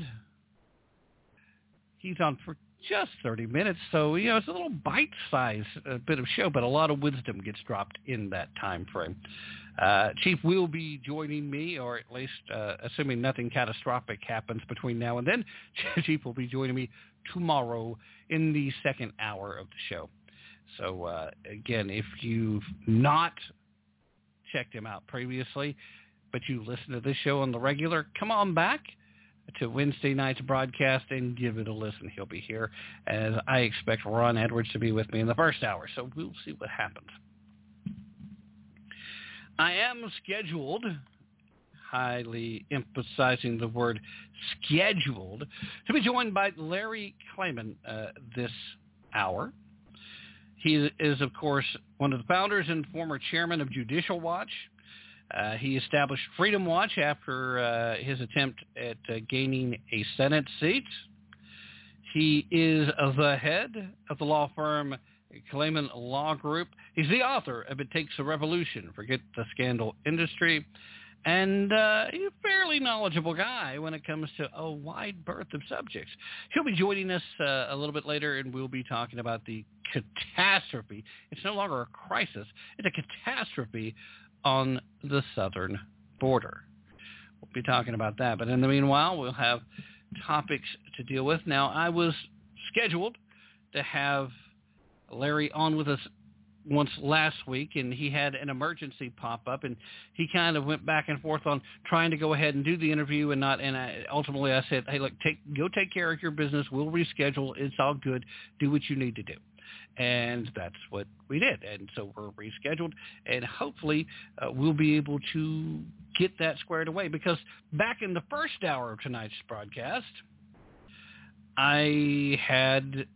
he's on for just 30 minutes. So, you know, it's a little bite-sized uh, bit of show, but a lot of wisdom gets dropped in that time frame. Uh, Chief will be joining me, or at least uh, assuming nothing catastrophic happens between now and then, Chief will be joining me tomorrow in the second hour of the show. So, uh, again, if you've not checked him out previously, but you listen to this show on the regular, come on back to Wednesday night's broadcast and give it a listen. He'll be here as I expect Ron Edwards to be with me in the first hour. So we'll see what happens. I am scheduled, highly emphasizing the word scheduled, to be joined by Larry Klayman uh, this hour. He is, of course, one of the founders and former chairman of Judicial Watch. Uh, he established Freedom Watch after uh, his attempt at uh, gaining a Senate seat. He is the head of the law firm Klayman Law Group. He's the author of It Takes a Revolution, Forget the Scandal Industry, and uh, he's a fairly knowledgeable guy when it comes to a wide berth of subjects. He'll be joining us uh, a little bit later, and we'll be talking about the catastrophe. It's no longer a crisis. It's a catastrophe on the southern border. We'll be talking about that. But in the meanwhile, we'll have topics to deal with. Now, I was scheduled to have Larry on with us once last week and he had an emergency pop up and he kind of went back and forth on trying to go ahead and do the interview and not and I, ultimately I said hey look take go take care of your business we'll reschedule it's all good do what you need to do and that's what we did. And so we're rescheduled and hopefully uh, we'll be able to get that squared away. Because back in the first hour of tonight's broadcast I had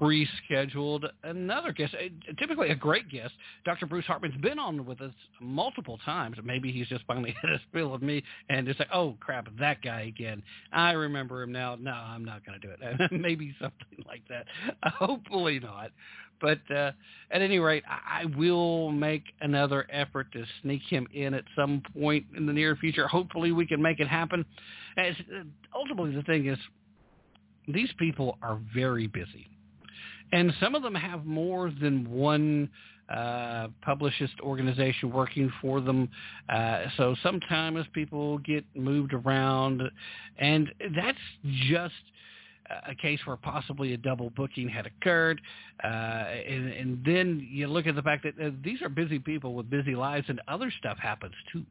rescheduled another guest, typically a great guest. Dr. Bruce Hartman's been on with us multiple times. Maybe he's just finally hit a spill of me and just like, oh crap, that guy again. I remember him now. No, I'm not going to do it. Maybe something like that. Hopefully not. But uh, at any rate, I will make another effort to sneak him in at some point in the near future. Hopefully we can make it happen. As, uh, ultimately, the thing is, these people are very busy and some of them have more than one uh, publicist organization working for them. Uh, so sometimes people get moved around, and that's just a case where possibly a double booking had occurred. Uh, and, and then you look at the fact that uh, these are busy people with busy lives, and other stuff happens too.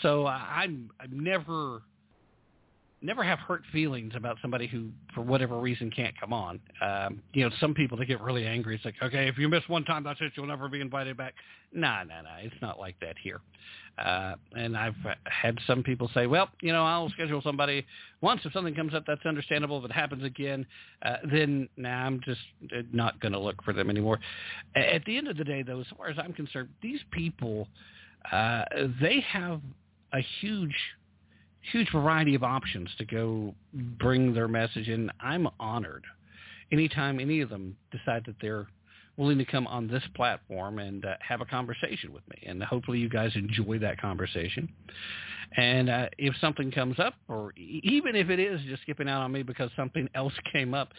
So I'm I'm never never have hurt feelings about somebody who, for whatever reason, can't come on. Um, you know, some people they get really angry. It's like, okay, if you miss one time, that's it. You'll never be invited back. No, no, no. It's not like that here. Uh, and I've had some people say, well, you know, I'll schedule somebody once. If something comes up, that's understandable. If it happens again, uh, then nah, I'm just not going to look for them anymore. At the end of the day, though, as far as I'm concerned, these people, uh, they have a huge huge variety of options to go bring their message and I'm honored anytime any of them decide that they're willing to come on this platform and uh, have a conversation with me. And hopefully you guys enjoy that conversation. And uh, if something comes up, or even if it is just skipping out on me because something else came up,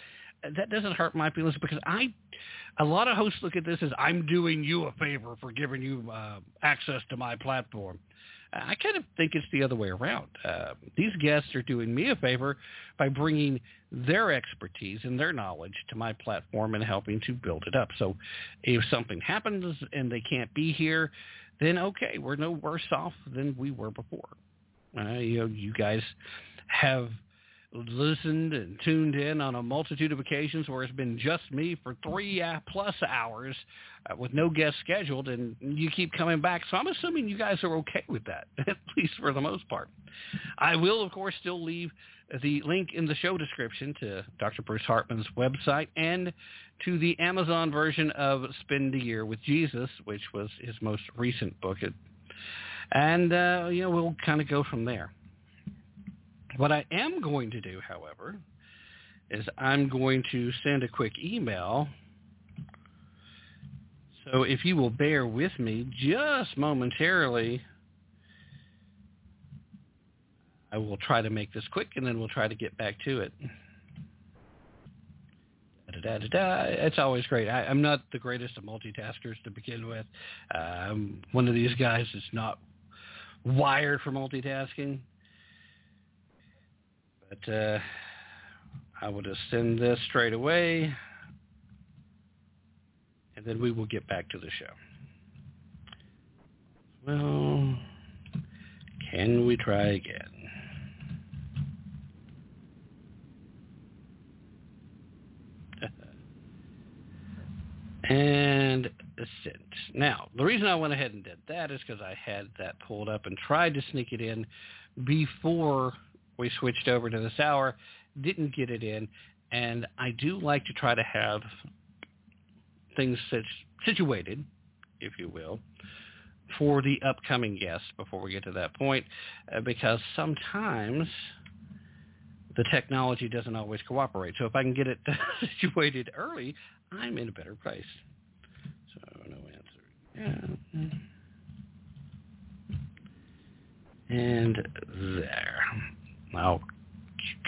that doesn't hurt my feelings because I, a lot of hosts look at this as I'm doing you a favor for giving you uh, access to my platform. I kind of think it's the other way around. Uh, these guests are doing me a favor by bringing their expertise and their knowledge to my platform and helping to build it up. So if something happens and they can't be here, then okay, we're no worse off than we were before. Uh, you know, you guys have listened and tuned in on a multitude of occasions where it's been just me for three uh, plus hours uh, with no guests scheduled, and you keep coming back. So I'm assuming you guys are okay with that, at least for the most part. I will, of course, still leave the link in the show description to Dr. Bruce Hartman's website and to the Amazon version of Spend a Year with Jesus, which was his most recent book. And, uh, you know, we'll kind of go from there. What I am going to do, however, is I'm going to send a quick email. So if you will bear with me just momentarily, I will try to make this quick and then we'll try to get back to it. Da, da, da, it's always great. I, am not the greatest of multitaskers to begin with. Uh, I'm one of these guys that's not wired for multitasking. But uh, I will just send this straight away, and then we will get back to the show. Well, can we try again? and sent. Now, the reason I went ahead and did that is because I had that pulled up and tried to sneak it in before we switched over to this hour. Didn't get it in, and I do like to try to have things situated, if you will, for the upcoming guests before we get to that point, uh, because sometimes the technology doesn't always cooperate. So if I can get it situated early, I'm in a better place. So no answer. Yeah. And there. I'll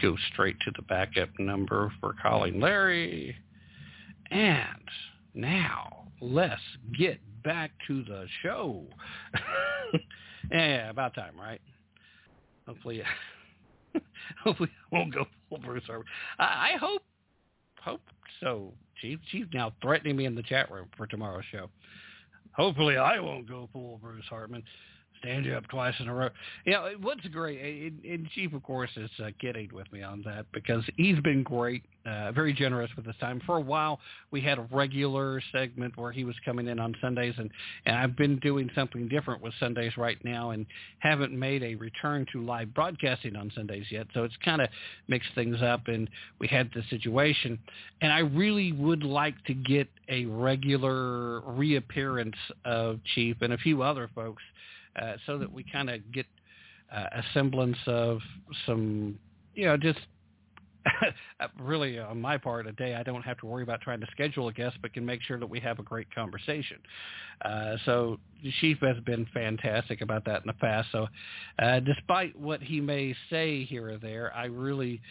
go straight to the backup number for calling Larry. And now let's get back to the show. yeah, about time, right? Hopefully, hopefully I won't go full Bruce Harvey. I, I hope, hope so. Chief, Chief now threatening me in the chat room for tomorrow's show. Hopefully I won't go full Bruce Hartman stand up twice in a row. Know, what's great, and, and Chief, of course, is uh, kidding with me on that because he's been great, uh, very generous with his time. For a while, we had a regular segment where he was coming in on Sundays, and, and I've been doing something different with Sundays right now and haven't made a return to live broadcasting on Sundays yet. So it's kind of mixed things up, and we had the situation. And I really would like to get a regular reappearance of Chief and a few other folks uh, so that we kind of get uh, a semblance of some, you know, just really on my part a day I don't have to worry about trying to schedule a guest but can make sure that we have a great conversation. Uh, so Chief has been fantastic about that in the past. So uh, despite what he may say here or there, I really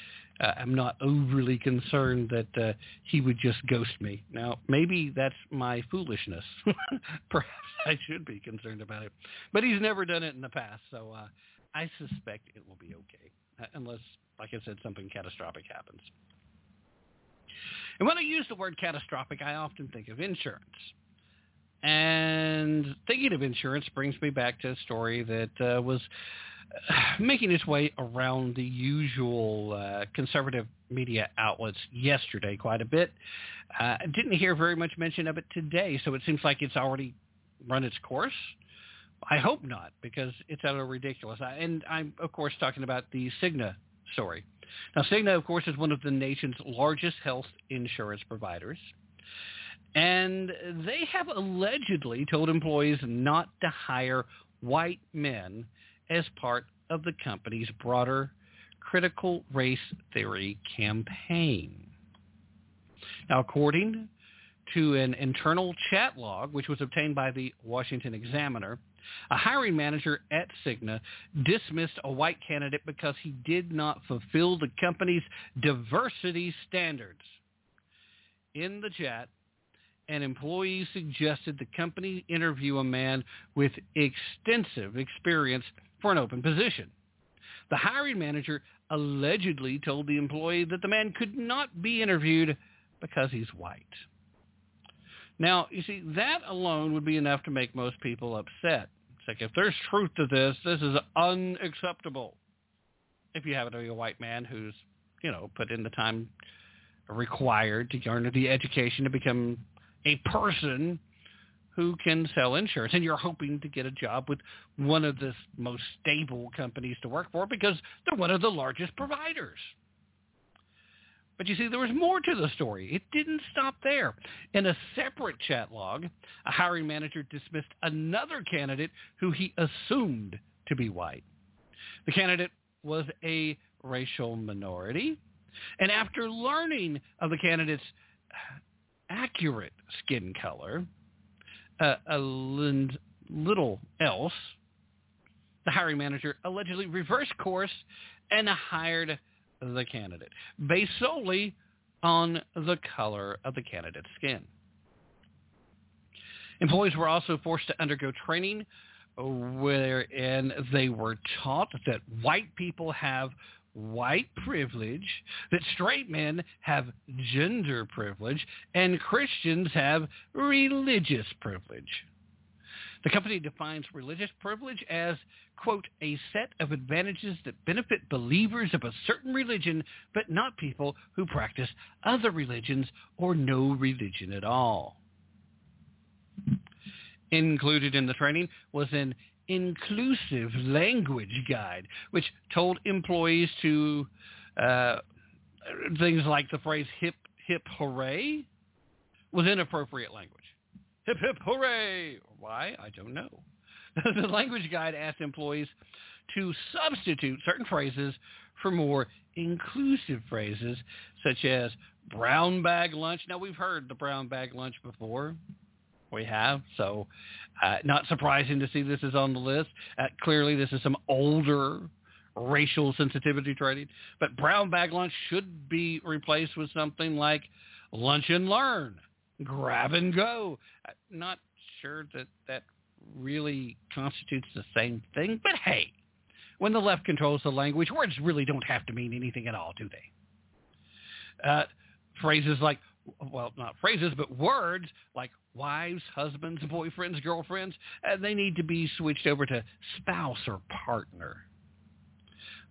uh, am not overly concerned that uh, he would just ghost me. Now, maybe that's my foolishness. Perhaps I should be concerned about it. But he's never done it in the past, so uh, I suspect it will be okay, uh, unless, like I said, something catastrophic happens. And when I use the word catastrophic, I often think of insurance. And thinking of insurance brings me back to a story that uh, was making its way around the usual uh, conservative media outlets yesterday quite a bit. Uh, didn't hear very much mention of it today, so it seems like it's already run its course. I hope not, because it's utter ridiculous. And I'm, of course, talking about the Cigna story. Now, Cigna, of course, is one of the nation's largest health insurance providers. And they have allegedly told employees not to hire white men as part of the company's broader critical race theory campaign. Now, according to an internal chat log, which was obtained by the Washington Examiner, a hiring manager at Cigna dismissed a white candidate because he did not fulfill the company's diversity standards. In the chat, an employee suggested the company interview a man with extensive experience for an open position. The hiring manager allegedly told the employee that the man could not be interviewed because he's white. Now, you see, that alone would be enough to make most people upset. It's like, if there's truth to this, this is unacceptable. If you happen to be a white man who's, you know, put in the time required to garner the education to become a person who can sell insurance. And you're hoping to get a job with one of the most stable companies to work for because they're one of the largest providers. But you see, there was more to the story. It didn't stop there. In a separate chat log, a hiring manager dismissed another candidate who he assumed to be white. The candidate was a racial minority. And after learning of the candidate's accurate skin color, uh, a little else, the hiring manager allegedly reversed course and hired the candidate based solely on the color of the candidate's skin. Employees were also forced to undergo training wherein they were taught that white people have white privilege, that straight men have gender privilege, and Christians have religious privilege. The company defines religious privilege as, quote, a set of advantages that benefit believers of a certain religion, but not people who practice other religions or no religion at all. Included in the training was an inclusive language guide, which told employees to uh, things like the phrase hip, hip, hooray was inappropriate language. Hip, hip, hooray! Why? I don't know. the language guide asked employees to substitute certain phrases for more inclusive phrases, such as brown bag lunch. Now, we've heard the brown bag lunch before. We have, so uh, not surprising to see this is on the list. Uh, clearly, this is some older racial sensitivity training. But brown bag lunch should be replaced with something like lunch and learn grab and go. I'm not sure that that really constitutes the same thing, but hey, when the left controls the language, words really don't have to mean anything at all, do they? Uh, phrases like, well, not phrases, but words like wives, husbands, boyfriends, girlfriends, uh, they need to be switched over to spouse or partner.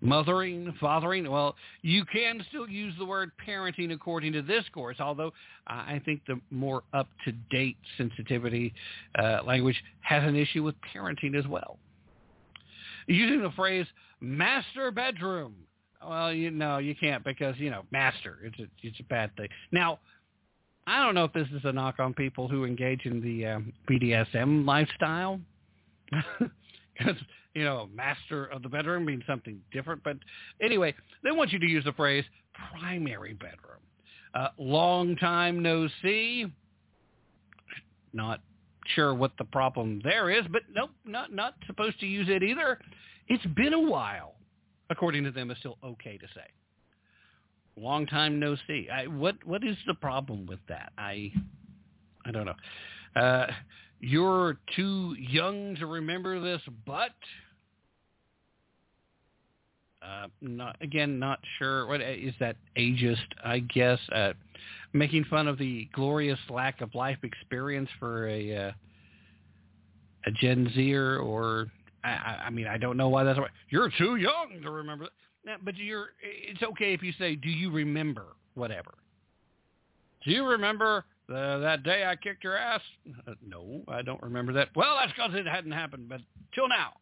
Mothering, fathering, well, you can still use the word parenting according to this course, although I think the more up-to-date sensitivity uh, language has an issue with parenting as well. Using the phrase master bedroom, well, you know, you can't because, you know, master, it's a, it's a bad thing. Now, I don't know if this is a knock on people who engage in the um, BDSM lifestyle. Because you know, master of the bedroom means something different. But anyway, they want you to use the phrase primary bedroom. Uh, long time no see. Not sure what the problem there is, but nope, not not supposed to use it either. It's been a while, according to them, is still okay to say. Long time no see. I, what what is the problem with that? I I don't know. Uh, you're too young to remember this, but uh, not again, not sure. What is that? Ageist, I guess. Uh, making fun of the glorious lack of life experience for a uh, a Gen Zer, or I, I mean, I don't know why that's. Why. You're too young to remember. That. But you're. It's okay if you say, "Do you remember?" Whatever. Do you remember the, that day I kicked your ass? Uh, no, I don't remember that. Well, that's because it hadn't happened, but till now,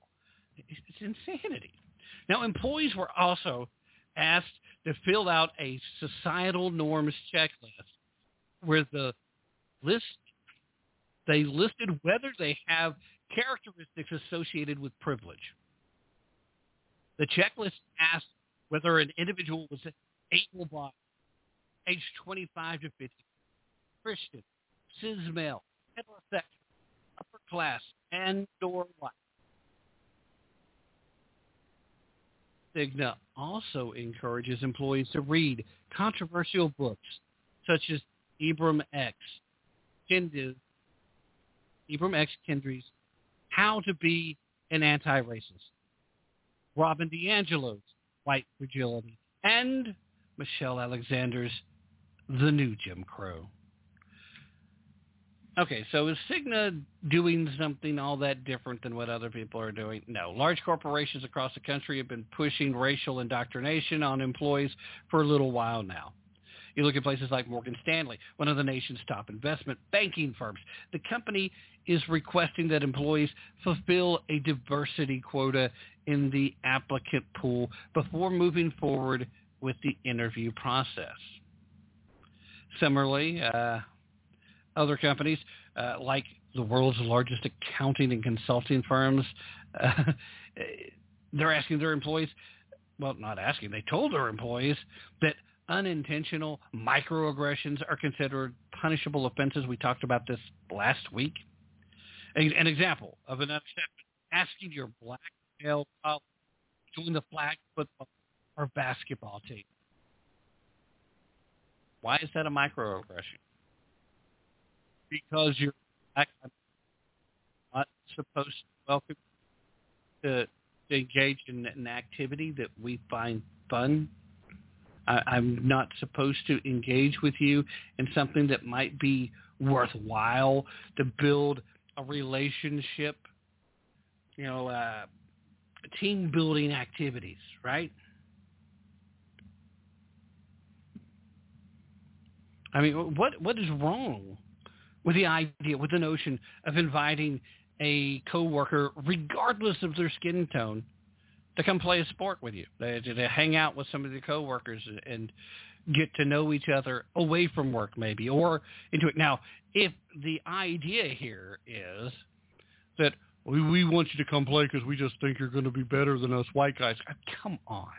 it's insanity. Now, employees were also asked to fill out a societal norms checklist where the list they listed whether they have characteristics associated with privilege. The checklist asked whether an individual was able-bodied, age 25 to 50, Christian, cis male, heterosexual, upper class, and or white. Cigna also encourages employees to read controversial books such as Ibram X. Kendi's, Ibram X. Kendi's How to Be an Anti-Racist, Robin DiAngelo's White Fragility, and Michelle Alexander's The New Jim Crow. Okay, so is Cigna doing something all that different than what other people are doing? No. Large corporations across the country have been pushing racial indoctrination on employees for a little while now. You look at places like Morgan Stanley, one of the nation's top investment banking firms. The company is requesting that employees fulfill a diversity quota in the applicant pool before moving forward with the interview process. Similarly, uh, other companies uh, like the world's largest accounting and consulting firms. Uh, they're asking their employees, well, not asking, they told their employees that unintentional microaggressions are considered punishable offenses. We talked about this last week. An example of an unacceptable asking your black male colleague to join the flag football or basketball team. Why is that a microaggression? because you're not supposed to welcome to, to engage in an activity that we find fun. I, I'm not supposed to engage with you in something that might be worthwhile to build a a relationship, you know, uh, team building activities, right? I mean, what what is wrong with the idea, with the notion of inviting a coworker, regardless of their skin tone, to come play a sport with you, to, to hang out with some of the coworkers and get to know each other away from work, maybe, or into it. Now, if the idea here is that we, we want you to come play because we just think you're going to be better than us white guys, come on.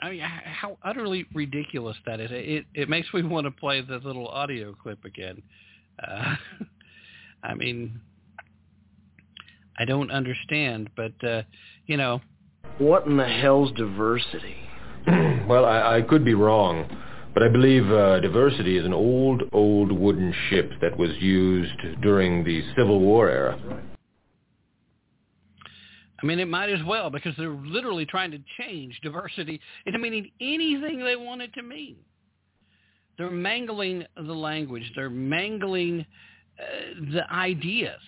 I mean, how utterly ridiculous that is. It it makes me want to play the little audio clip again. Uh, I mean, I don't understand, but uh, you know. What in the hell's diversity? well, I, I could be wrong, but I believe uh, diversity is an old, old wooden ship that was used during the Civil War era. I mean, it might as well because they're literally trying to change diversity into meaning anything they want it to mean. They're mangling the language. They're mangling uh, the ideas.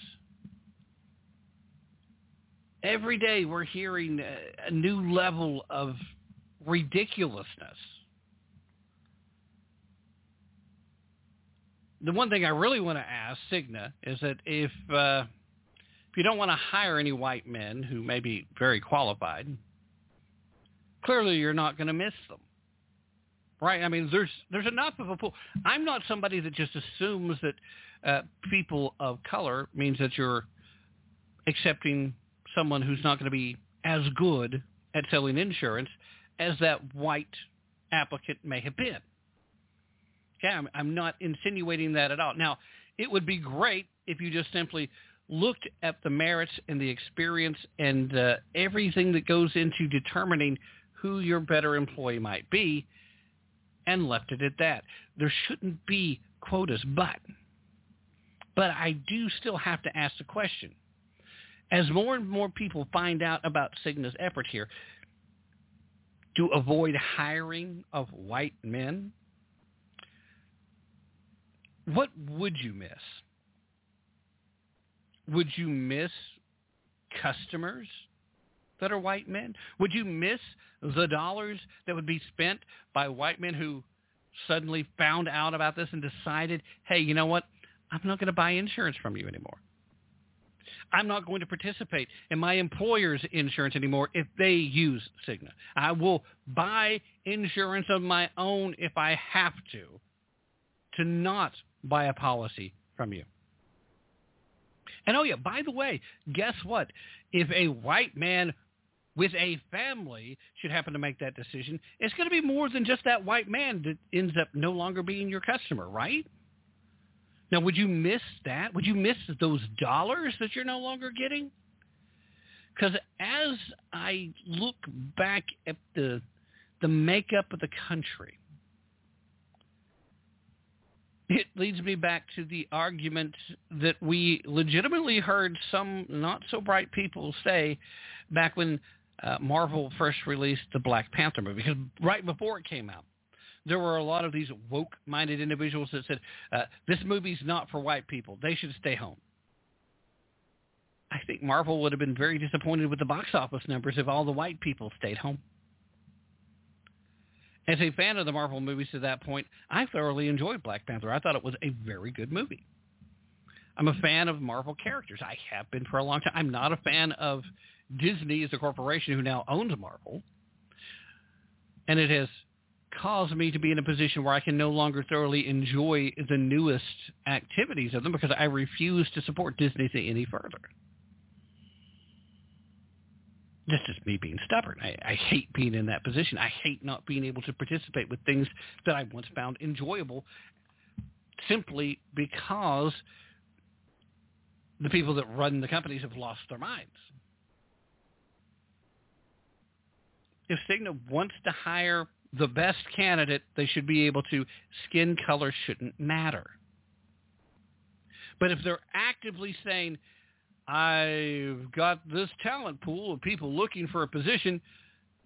Every day we're hearing a new level of ridiculousness. The one thing I really want to ask Cigna is that if uh, if you don't want to hire any white men who may be very qualified, clearly you're not going to miss them. Right? I mean, there's there's enough of a pool. I'm not somebody that just assumes that uh, people of color means that you're accepting someone who's not going to be as good at selling insurance as that white applicant may have been. Okay, I'm, I'm not insinuating that at all. Now, it would be great if you just simply looked at the merits and the experience and uh, everything that goes into determining who your better employee might be and left it at that. There shouldn't be quotas, but but I do still have to ask the question. As more and more people find out about Cigna's effort here to avoid hiring of white men, what would you miss? Would you miss customers that are white men? Would you miss the dollars that would be spent by white men who suddenly found out about this and decided, hey, you know what? I'm not going to buy insurance from you anymore. I'm not going to participate in my employer's insurance anymore if they use Cigna. I will buy insurance of my own if I have to, to not buy a policy from you. And oh yeah, by the way, guess what? If a white man with a family should happen to make that decision, it's going to be more than just that white man that ends up no longer being your customer, right? Now, would you miss that? Would you miss those dollars that you're no longer getting? Because as I look back at the the makeup of the country, it leads me back to the argument that we legitimately heard some not so bright people say back when uh, Marvel first released the Black Panther movie, because right before it came out, there were a lot of these woke-minded individuals that said, uh, this movie's not for white people. They should stay home. I think Marvel would have been very disappointed with the box office numbers if all the white people stayed home. As a fan of the Marvel movies to that point, I thoroughly enjoyed Black Panther. I thought it was a very good movie. I'm a fan of Marvel characters. I have been for a long time. I'm not a fan of Disney as a corporation who now owns Marvel. And it has caused me to be in a position where I can no longer thoroughly enjoy the newest activities of them because I refuse to support Disney any further. This is me being stubborn. I, I hate being in that position. I hate not being able to participate with things that I once found enjoyable simply because the people that run the companies have lost their minds. If Cigna wants to hire the best candidate, they should be able to, skin color shouldn't matter. But if they're actively saying, I've got this talent pool of people looking for a position,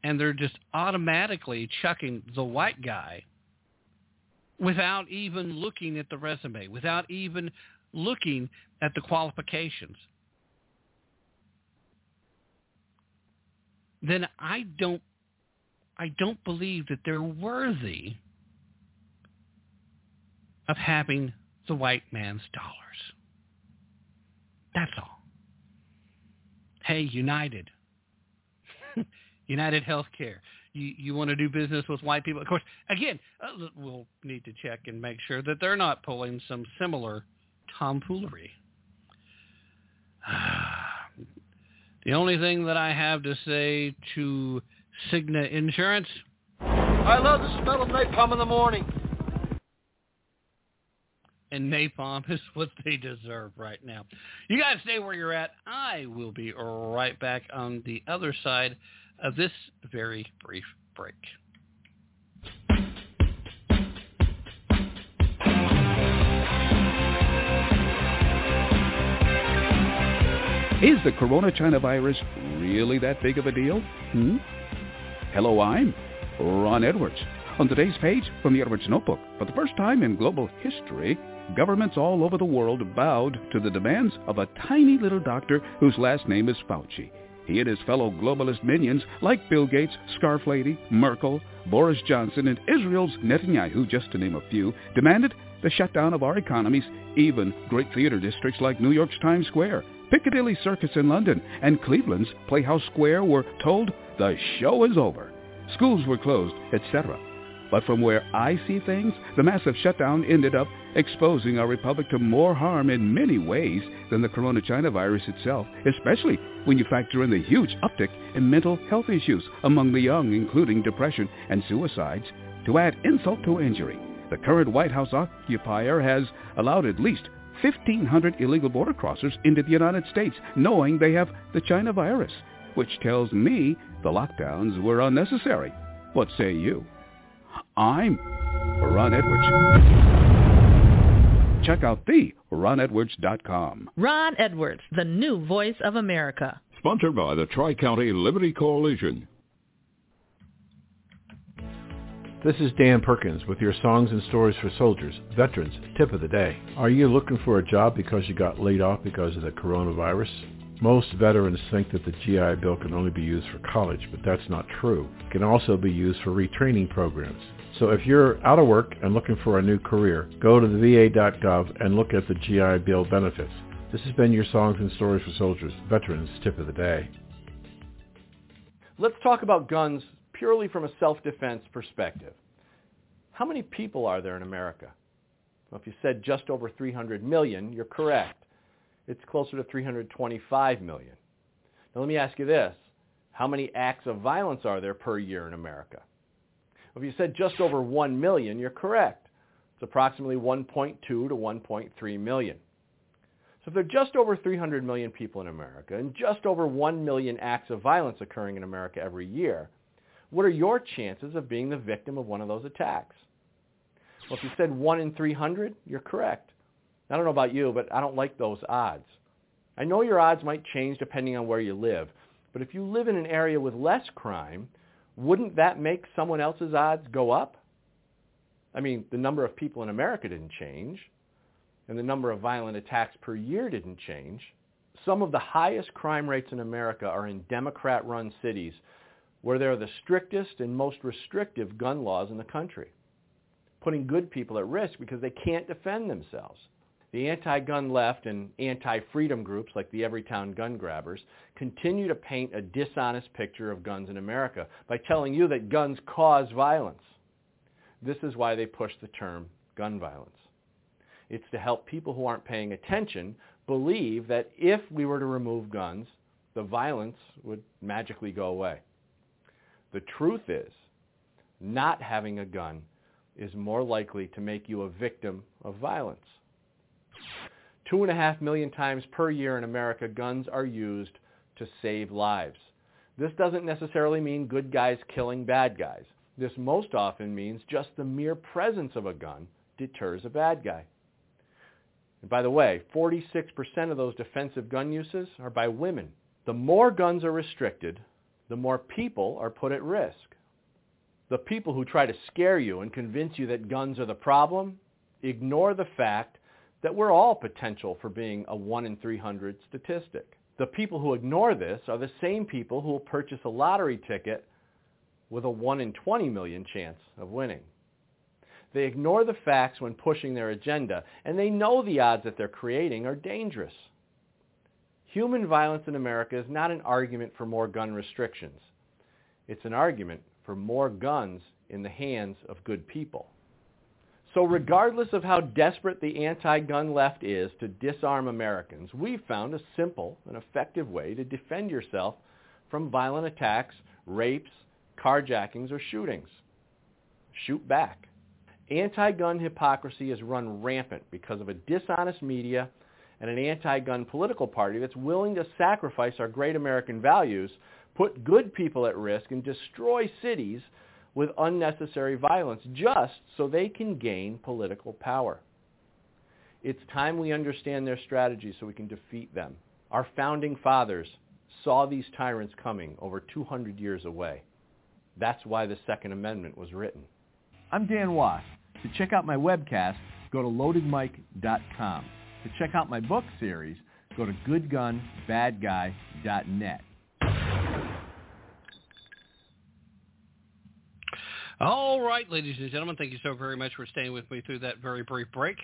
and they're just automatically chucking the white guy without even looking at the resume, without even looking at the qualifications, then I don't I don't believe that they're worthy of having the white man's dollars. That's all. Hey, United. United Healthcare. You you want to do business with white people? Of course, again, uh, we'll need to check and make sure that they're not pulling some similar tomfoolery. the only thing that I have to say to Cigna Insurance. I love the smell of napalm in the morning. And napalm is what they deserve right now. You guys stay where you're at. I will be right back on the other side of this very brief break. Is the corona China virus really that big of a deal? Hmm? Hello, I'm Ron Edwards. On today's page from the Edwards Notebook, for the first time in global history, governments all over the world bowed to the demands of a tiny little doctor whose last name is Fauci. He and his fellow globalist minions, like Bill Gates, Scarf Lady, Merkel, Boris Johnson, and Israel's Netanyahu, just to name a few, demanded the shutdown of our economies, even great theater districts like New York's Times Square, Piccadilly Circus in London, and Cleveland's Playhouse Square were told the show is over. Schools were closed, etc. But from where I see things, the massive shutdown ended up exposing our republic to more harm in many ways than the corona China virus itself, especially when you factor in the huge uptick in mental health issues among the young, including depression and suicides. To add insult to injury, the current White House occupier has allowed at least 1,500 illegal border crossers into the United States, knowing they have the China virus, which tells me the lockdowns were unnecessary. What say you? I'm Ron Edwards. Check out the ronedwards.com. Ron Edwards, the new voice of America. Sponsored by the Tri-County Liberty Coalition. This is Dan Perkins with your Songs and Stories for Soldiers, Veterans Tip of the Day. Are you looking for a job because you got laid off because of the coronavirus? Most veterans think that the GI Bill can only be used for college, but that's not true. It can also be used for retraining programs. So if you're out of work and looking for a new career, go to the VA.gov and look at the GI Bill benefits. This has been your Songs and Stories for Soldiers, Veterans Tip of the Day. Let's talk about guns purely from a self-defense perspective. How many people are there in America? Well, if you said just over 300 million, you're correct. It's closer to 325 million. Now let me ask you this. How many acts of violence are there per year in America? Well, if you said just over 1 million, you're correct. It's approximately 1.2 to 1.3 million. So if there are just over 300 million people in America and just over 1 million acts of violence occurring in America every year, what are your chances of being the victim of one of those attacks? Well, if you said 1 in 300, you're correct. I don't know about you, but I don't like those odds. I know your odds might change depending on where you live, but if you live in an area with less crime, wouldn't that make someone else's odds go up? I mean, the number of people in America didn't change, and the number of violent attacks per year didn't change. Some of the highest crime rates in America are in Democrat-run cities where there are the strictest and most restrictive gun laws in the country, putting good people at risk because they can't defend themselves. The anti-gun left and anti-freedom groups like the Everytown Gun Grabbers continue to paint a dishonest picture of guns in America by telling you that guns cause violence. This is why they push the term gun violence. It's to help people who aren't paying attention believe that if we were to remove guns, the violence would magically go away. The truth is, not having a gun is more likely to make you a victim of violence. Two and a half million times per year in America, guns are used to save lives. This doesn't necessarily mean good guys killing bad guys. This most often means just the mere presence of a gun deters a bad guy. And by the way, 46% of those defensive gun uses are by women. The more guns are restricted, the more people are put at risk. The people who try to scare you and convince you that guns are the problem ignore the fact that we're all potential for being a 1 in 300 statistic. The people who ignore this are the same people who will purchase a lottery ticket with a 1 in 20 million chance of winning. They ignore the facts when pushing their agenda, and they know the odds that they're creating are dangerous. Human violence in America is not an argument for more gun restrictions. It's an argument for more guns in the hands of good people. So regardless of how desperate the anti-gun left is to disarm Americans, we've found a simple and effective way to defend yourself from violent attacks, rapes, carjackings, or shootings. Shoot back. Anti-gun hypocrisy has run rampant because of a dishonest media and an anti-gun political party that's willing to sacrifice our great American values, put good people at risk, and destroy cities with unnecessary violence just so they can gain political power. It's time we understand their strategy so we can defeat them. Our founding fathers saw these tyrants coming over 200 years away. That's why the Second Amendment was written. I'm Dan Wos. To check out my webcast, go to loadedmic.com. To check out my book series, go to goodgunbadguy.net. All right, ladies and gentlemen, thank you so very much for staying with me through that very brief break.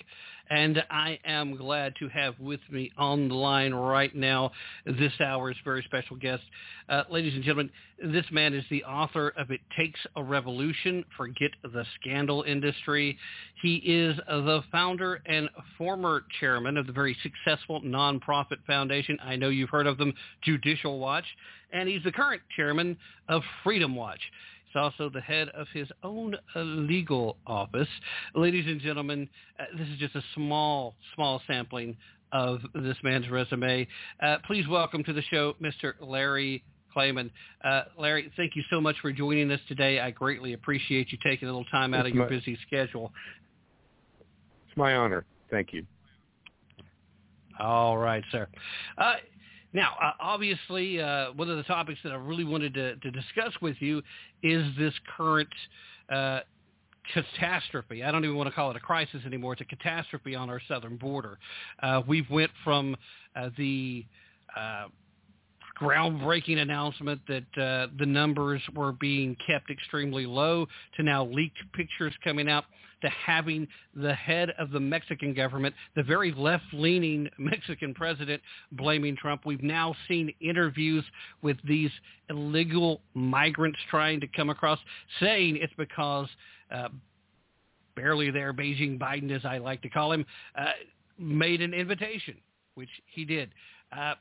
And I am glad to have with me on the line right now this hour's very special guest. Uh, ladies and gentlemen, this man is the author of It Takes a Revolution, Forget the Scandal Industry. He is the founder and former chairman of the very successful nonprofit foundation. I know you've heard of them, Judicial Watch. And he's the current chairman of Freedom Watch. He's also the head of his own uh, legal office. Ladies and gentlemen, uh, this is just a small, small sampling of this man's resume. Uh, please welcome to the show Mr. Larry Klayman. Uh, Larry, thank you so much for joining us today. I greatly appreciate you taking a little time out it's of your my, busy schedule. It's my honor. Thank you. All right, sir. Now, uh, obviously, uh, one of the topics that I really wanted to, to discuss with you is this current uh, catastrophe. I don't even want to call it a crisis anymore. It's a catastrophe on our southern border. Uh, we've went from uh, the uh, groundbreaking announcement that uh, the numbers were being kept extremely low to now leaked pictures coming out to having the head of the Mexican government, the very left-leaning Mexican president, blaming Trump. We've now seen interviews with these illegal migrants trying to come across, saying it's because uh, barely there Beijing Biden, as I like to call him, uh, made an invitation, which he did. Uh,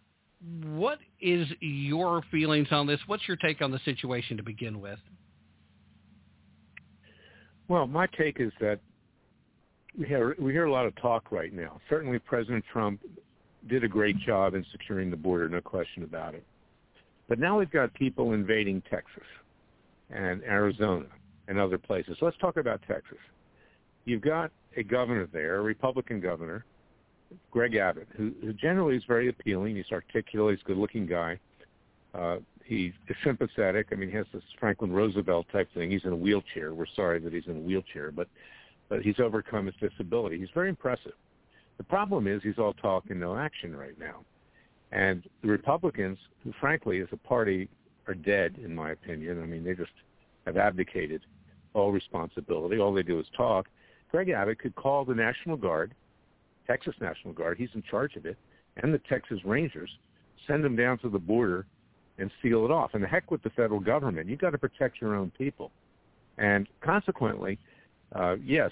what is your feelings on this? What's your take on the situation to begin with? Well, my take is that we hear, we hear a lot of talk right now. Certainly President Trump did a great job in securing the border, no question about it. But now we've got people invading Texas and Arizona and other places. So let's talk about Texas. You've got a governor there, a Republican governor, Greg Abbott, who, who generally is very appealing. He's articulate. He's a good-looking guy. Uh, he's sympathetic. I mean, he has this Franklin Roosevelt type thing. He's in a wheelchair. We're sorry that he's in a wheelchair, but but he's overcome his disability. He's very impressive. The problem is he's all talk and no action right now. And the Republicans, who frankly as a party are dead in my opinion. I mean, they just have abdicated all responsibility. All they do is talk. Greg Abbott could call the National Guard, Texas National Guard, he's in charge of it, and the Texas Rangers, send them down to the border and seal it off. And the heck with the federal government. You've got to protect your own people. And consequently, uh, yes,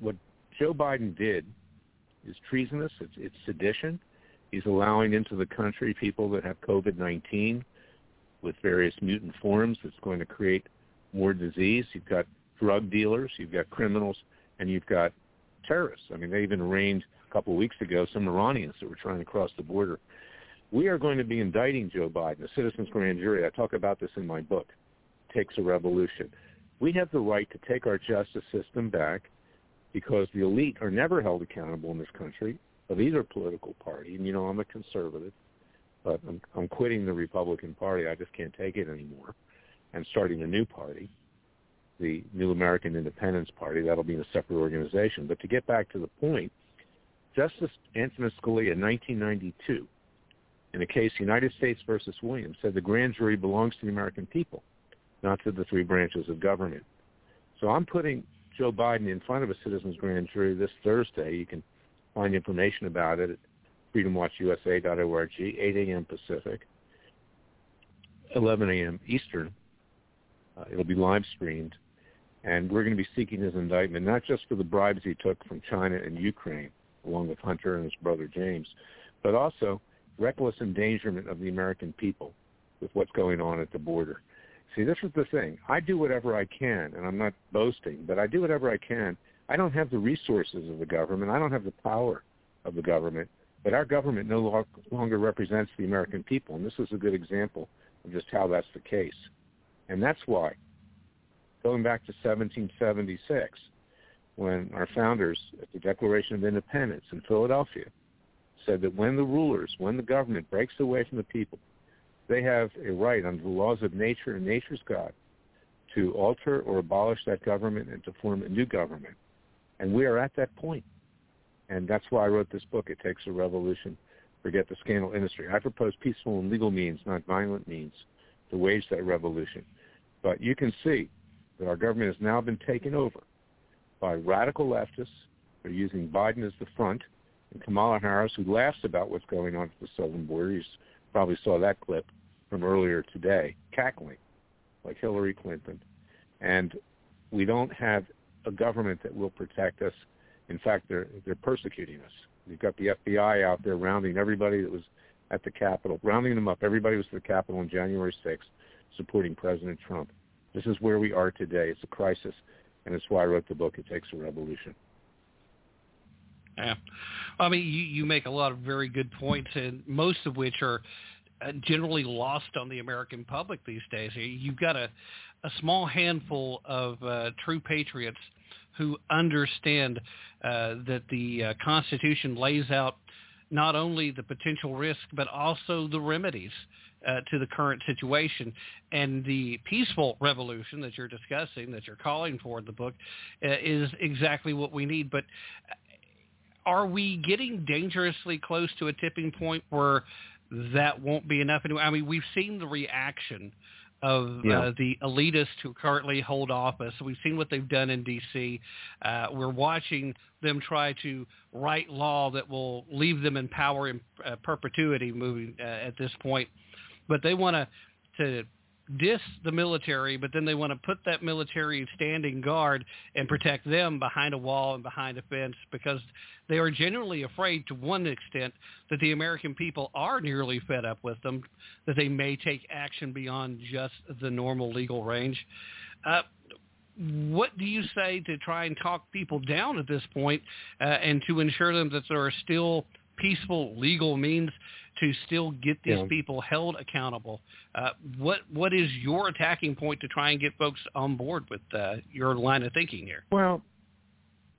what Joe Biden did is treasonous. It's, it's sedition. He's allowing into the country people that have COVID-19 with various mutant forms that's going to create more disease. You've got drug dealers, you've got criminals, and you've got terrorists. I mean, they even arraigned a couple of weeks ago some Iranians that were trying to cross the border. We are going to be indicting Joe Biden, a citizens grand jury. I talk about this in my book, Takes a Revolution. We have the right to take our justice system back because the elite are never held accountable in this country of either political party. And, you know, I'm a conservative, but I'm, I'm quitting the Republican Party. I just can't take it anymore and starting a new party, the New American Independence Party. That'll be in a separate organization. But to get back to the point, Justice Antonin Scalia in 1992, in the case United States versus Williams, said the grand jury belongs to the American people, not to the three branches of government. So I'm putting Joe Biden in front of a citizens grand jury this Thursday. You can find information about it at freedomwatchusa.org, 8 a.m. Pacific, 11 a.m. Eastern. Uh, it'll be live streamed. And we're going to be seeking his indictment, not just for the bribes he took from China and Ukraine, along with Hunter and his brother James, but also reckless endangerment of the American people with what's going on at the border. See, this is the thing. I do whatever I can, and I'm not boasting, but I do whatever I can. I don't have the resources of the government. I don't have the power of the government, but our government no longer represents the American people, and this is a good example of just how that's the case. And that's why, going back to 1776, when our founders at the Declaration of Independence in Philadelphia said that when the rulers, when the government breaks away from the people, they have a right under the laws of nature and nature's God to alter or abolish that government and to form a new government. And we are at that point. And that's why I wrote this book, It Takes a Revolution, Forget the Scandal Industry. I propose peaceful and legal means, not violent means, to wage that revolution. But you can see that our government has now been taken over by radical leftists. They're using Biden as the front and Kamala Harris, who laughs about what's going on at the southern border. You probably saw that clip from earlier today, cackling like Hillary Clinton. And we don't have a government that will protect us. In fact, they're they're persecuting us. We've got the FBI out there rounding everybody that was at the Capitol, rounding them up. Everybody was at the Capitol on January 6th supporting President Trump. This is where we are today. It's a crisis, and it's why I wrote the book, It Takes a Revolution. Yeah. I mean, you, you make a lot of very good points, and most of which are uh, generally lost on the American public these days. You've got a, a small handful of uh, true patriots who understand uh, that the uh, Constitution lays out not only the potential risk but also the remedies uh, to the current situation. And the peaceful revolution that you're discussing, that you're calling for in the book, uh, is exactly what we need. But are we getting dangerously close to a tipping point where that won't be enough anymore? I mean, we've seen the reaction of yeah. uh, the elitists who currently hold office. We've seen what they've done in D.C. Uh, we're watching them try to write law that will leave them in power in uh, perpetuity moving uh, at this point. But they want to to diss the military, but then they want to put that military standing guard and protect them behind a wall and behind a fence because they are genuinely afraid to one extent that the American people are nearly fed up with them, that they may take action beyond just the normal legal range. Uh, what do you say to try and talk people down at this point, uh, and to ensure them that there are still peaceful legal means to still get these Yeah. people held accountable. Uh, what what is your attacking point to try and get folks on board with uh, your line of thinking here? Well,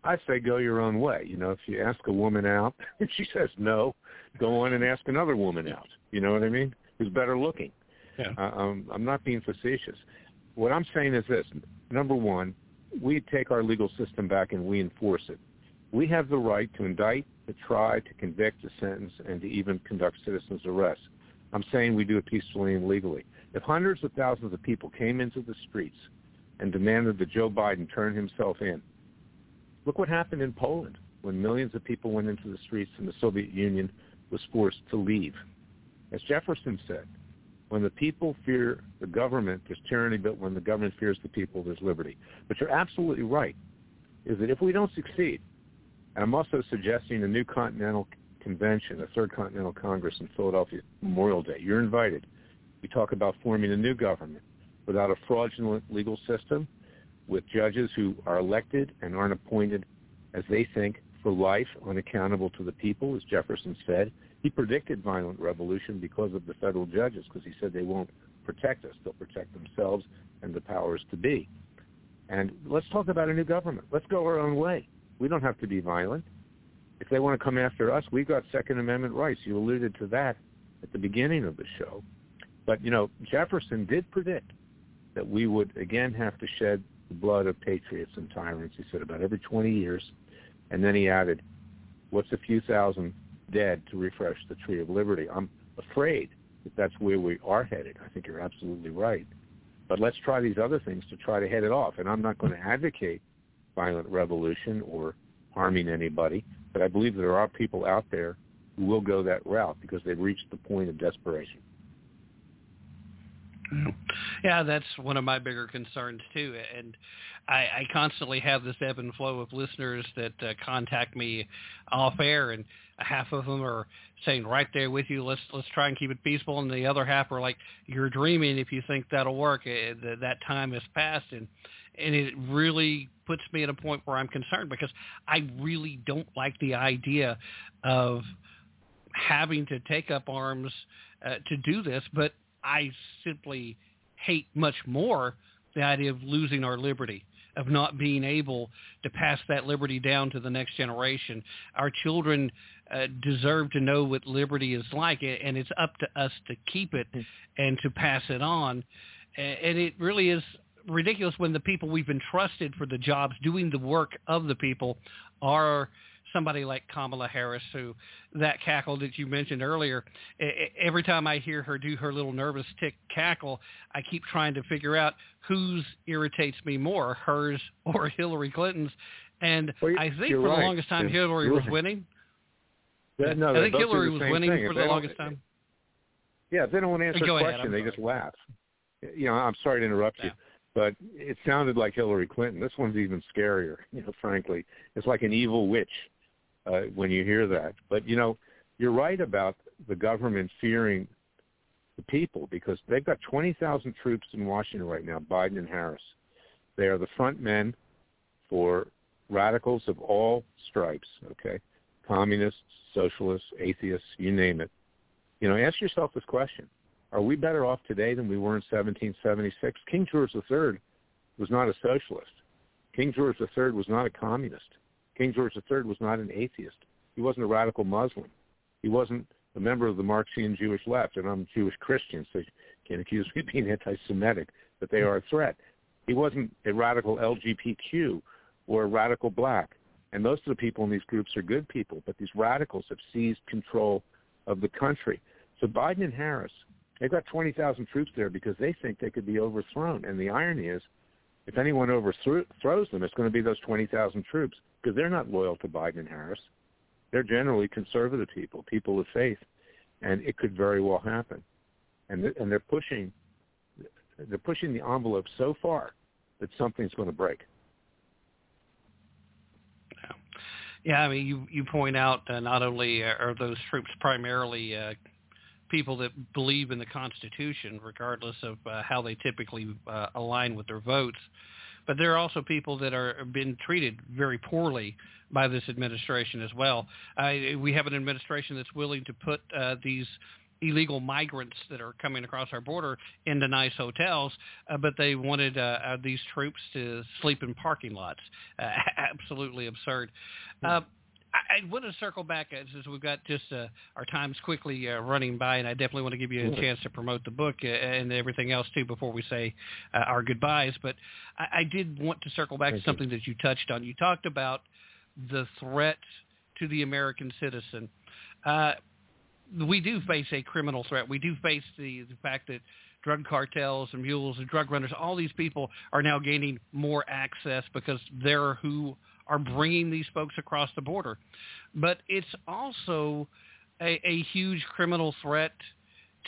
I say go your own way. You know, if you ask a woman out and she says no, go on and ask another woman out. You know what I mean? Who's better looking? Yeah. Uh, um, I'm not being facetious. What I'm saying is this: number one, we take our legal system back and we enforce it. We have the right to indict, to try, to convict, to sentence, and to even conduct citizens' arrests. I'm saying we do it peacefully and legally. If hundreds of thousands of people came into the streets and demanded that Joe Biden turn himself in, look what happened in Poland when millions of people went into the streets and the Soviet Union was forced to leave. As Jefferson said, when the people fear the government, there's tyranny, but when the government fears the people, there's liberty. But you're absolutely right, is that if we don't succeed, and I'm also suggesting a new continental convention, a third continental congress in Philadelphia Memorial Day. You're invited. We talk about forming a new government without a fraudulent legal system, with judges who are elected and aren't appointed as they think for life, unaccountable to the people, as Jefferson said. He predicted violent revolution because of the federal judges, because he said they won't protect us. They'll protect themselves and the powers to be. And let's talk about a new government. Let's go our own way. We don't have to be violent. If they want to come after us, we've got Second Amendment rights. You alluded to that at the beginning of the show. But, you know, Jefferson did predict that we would again have to shed the blood of patriots and tyrants, he said, about every 20 years. And then he added, What's a few thousand dead to refresh the tree of liberty? I'm afraid that that's where we are headed. I think you're absolutely right. But let's try these other things to try to head it off. And I'm not going to advocate violent revolution or harming anybody, but I believe there are people out there who will go that route because they've reached the point of desperation. Yeah, that's one of my bigger concerns too, and I, I constantly have this ebb and flow of listeners that uh, contact me off air, and half of them are saying right there with you, let's let's try and keep it peaceful, and the other half are like, you're dreaming. If you think that'll work. It, that, that time has passed, and and it really puts me at a point where I'm concerned because I really don't like the idea of having to take up arms uh, to do this, but I simply hate much more the idea of losing our liberty, of not being able to pass that liberty down to the next generation. Our children uh, deserve to know what liberty is like, and it's up to us to keep it and to pass it on. And it really is ridiculous when the people we've entrusted for the jobs doing the work of the people are somebody like Kamala Harris, who that cackle that you mentioned earlier, every time I hear her do her little nervous tick cackle, I keep trying to figure out whose irritates me more, hers or Hillary Clinton's. And well, I think for the longest time you're, Hillary was right. winning. Yeah, no, I think Hillary was winning thing. for the longest time. Yeah, if they don't want to answer Go a question, I'm they just laugh. You know, I'm sorry to interrupt you, but it sounded like Hillary Clinton. This one's even scarier. You know, frankly, it's like an evil witch uh, when you hear that. But you know, you're right about the government fearing the people because they've got 20,000 troops in Washington right now, Biden and Harris. They are the front men for radicals of all stripes, okay? Communists, socialists, atheists, you name it. You know, ask yourself this question. Are we better off today than we were in 1776? King George III was not a socialist. King George III was not a communist. King George III was not an atheist. He wasn't a radical Muslim. He wasn't a member of the Marxian Jewish left, and I'm Jewish Christian, so you can't accuse me of being anti-Semitic, but they are a threat. He wasn't a radical LGBTQ or a radical black. And most of the people in these groups are good people, but these radicals have seized control of the country. So Biden and Harris, they've got 20,000 troops there because they think they could be overthrown. And the irony is, if anyone overthrows them, it's going to be those 20,000 troops because they're not loyal to Biden and Harris. They're generally conservative people, people of faith, and it could very well happen. And th- and they're pushing they're pushing the envelope so far that something's going to break. Yeah, I mean, you you point out uh, not only uh, are those troops primarily uh, people that believe in the Constitution, regardless of uh, how they typically uh, align with their votes, but there are also people that are been treated very poorly by this administration as well. Uh, we have an administration that's willing to put uh, these illegal migrants that are coming across our border into nice hotels, uh, but they wanted uh, uh, these troops to sleep in parking lots. Uh, absolutely absurd. Uh, I, I want to circle back uh, since we've got just uh, our time's quickly uh, running by, and I definitely want to give you a chance to promote the book uh, and everything else too before we say uh, our goodbyes. But I, I did want to circle back Thank to you. something that you touched on. You talked about the threat to the American citizen. Uh, we do face a criminal threat. We do face the, the fact that drug cartels and mules and drug runners, all these people are now gaining more access because they're who are bringing these folks across the border. But it's also a, a huge criminal threat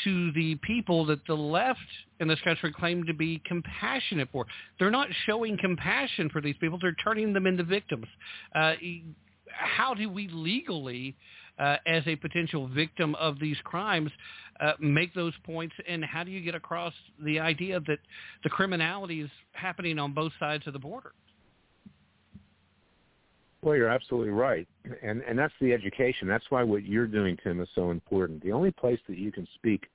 to the people that the left in this country claim to be compassionate for. They're not showing compassion for these people. They're turning them into victims. Uh, how do we legally, uh, as a potential victim of these crimes, uh, make those points? And how do you get across the idea that the criminality is happening on both sides of the border? Well, you're absolutely right, and and that's the education. That's why what you're doing, Tim, is so important. The only place that you can speak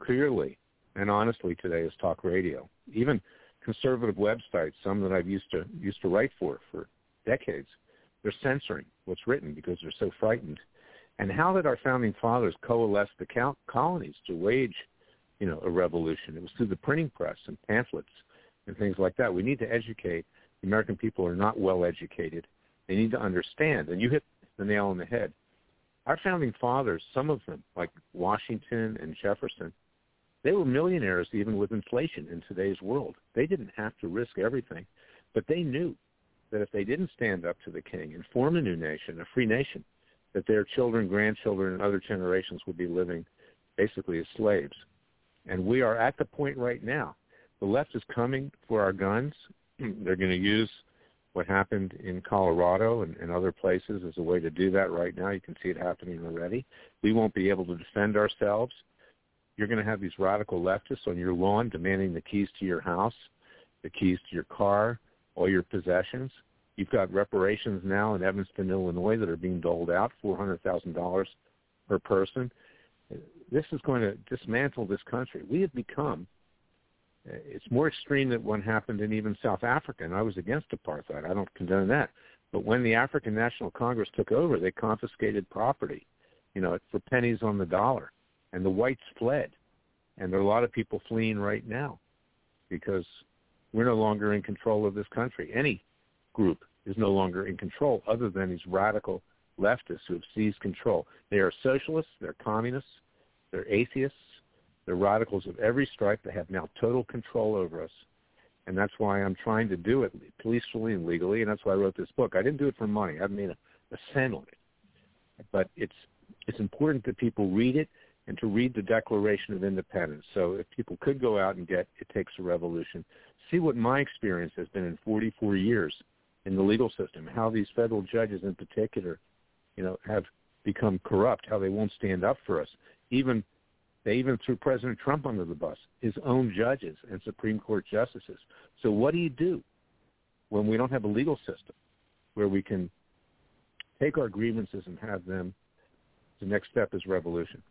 clearly and honestly today is talk radio. Even conservative websites, some that I've used to used to write for for decades, they're censoring what's written because they're so frightened. And how did our founding fathers coalesce the col- colonies to wage, you know, a revolution? It was through the printing press and pamphlets and things like that. We need to educate. The American people are not well educated. They need to understand. And you hit the nail on the head. Our founding fathers, some of them, like Washington and Jefferson, they were millionaires even with inflation in today's world. They didn't have to risk everything, but they knew that if they didn't stand up to the king and form a new nation, a free nation, that their children, grandchildren, and other generations would be living basically as slaves. And we are at the point right now. The left is coming for our guns. They're going to use what happened in Colorado and, and other places as a way to do that right now. You can see it happening already. We won't be able to defend ourselves. You're going to have these radical leftists on your lawn demanding the keys to your house, the keys to your car, all your possessions. You've got reparations now in Evanston, Illinois that are being doled out, $400,000 per person. This is going to dismantle this country. We have become it's more extreme than what happened in even South Africa, and I was against apartheid. I don't condone that. But when the African National Congress took over, they confiscated property, you know, for pennies on the dollar, and the whites fled. And there are a lot of people fleeing right now because we're no longer in control of this country. Any group is no longer in control other than these radical leftists who have seized control. They are socialists, they're communists, they're atheists, they're radicals of every stripe. They have now total control over us. And that's why I'm trying to do it peacefully and legally, and that's why I wrote this book. I didn't do it for money. I made a, a cent on it. But it's it's important that people read it and to read the Declaration of Independence. So if people could go out and get It Takes a Revolution, see what my experience has been in 44 years in the legal system, how these federal judges in particular, you know, have become corrupt, how they won't stand up for us. Even they even threw President Trump under the bus, his own judges and Supreme Court justices. So what do you do when we don't have a legal system where we can take our grievances and have them? The next step is revolution.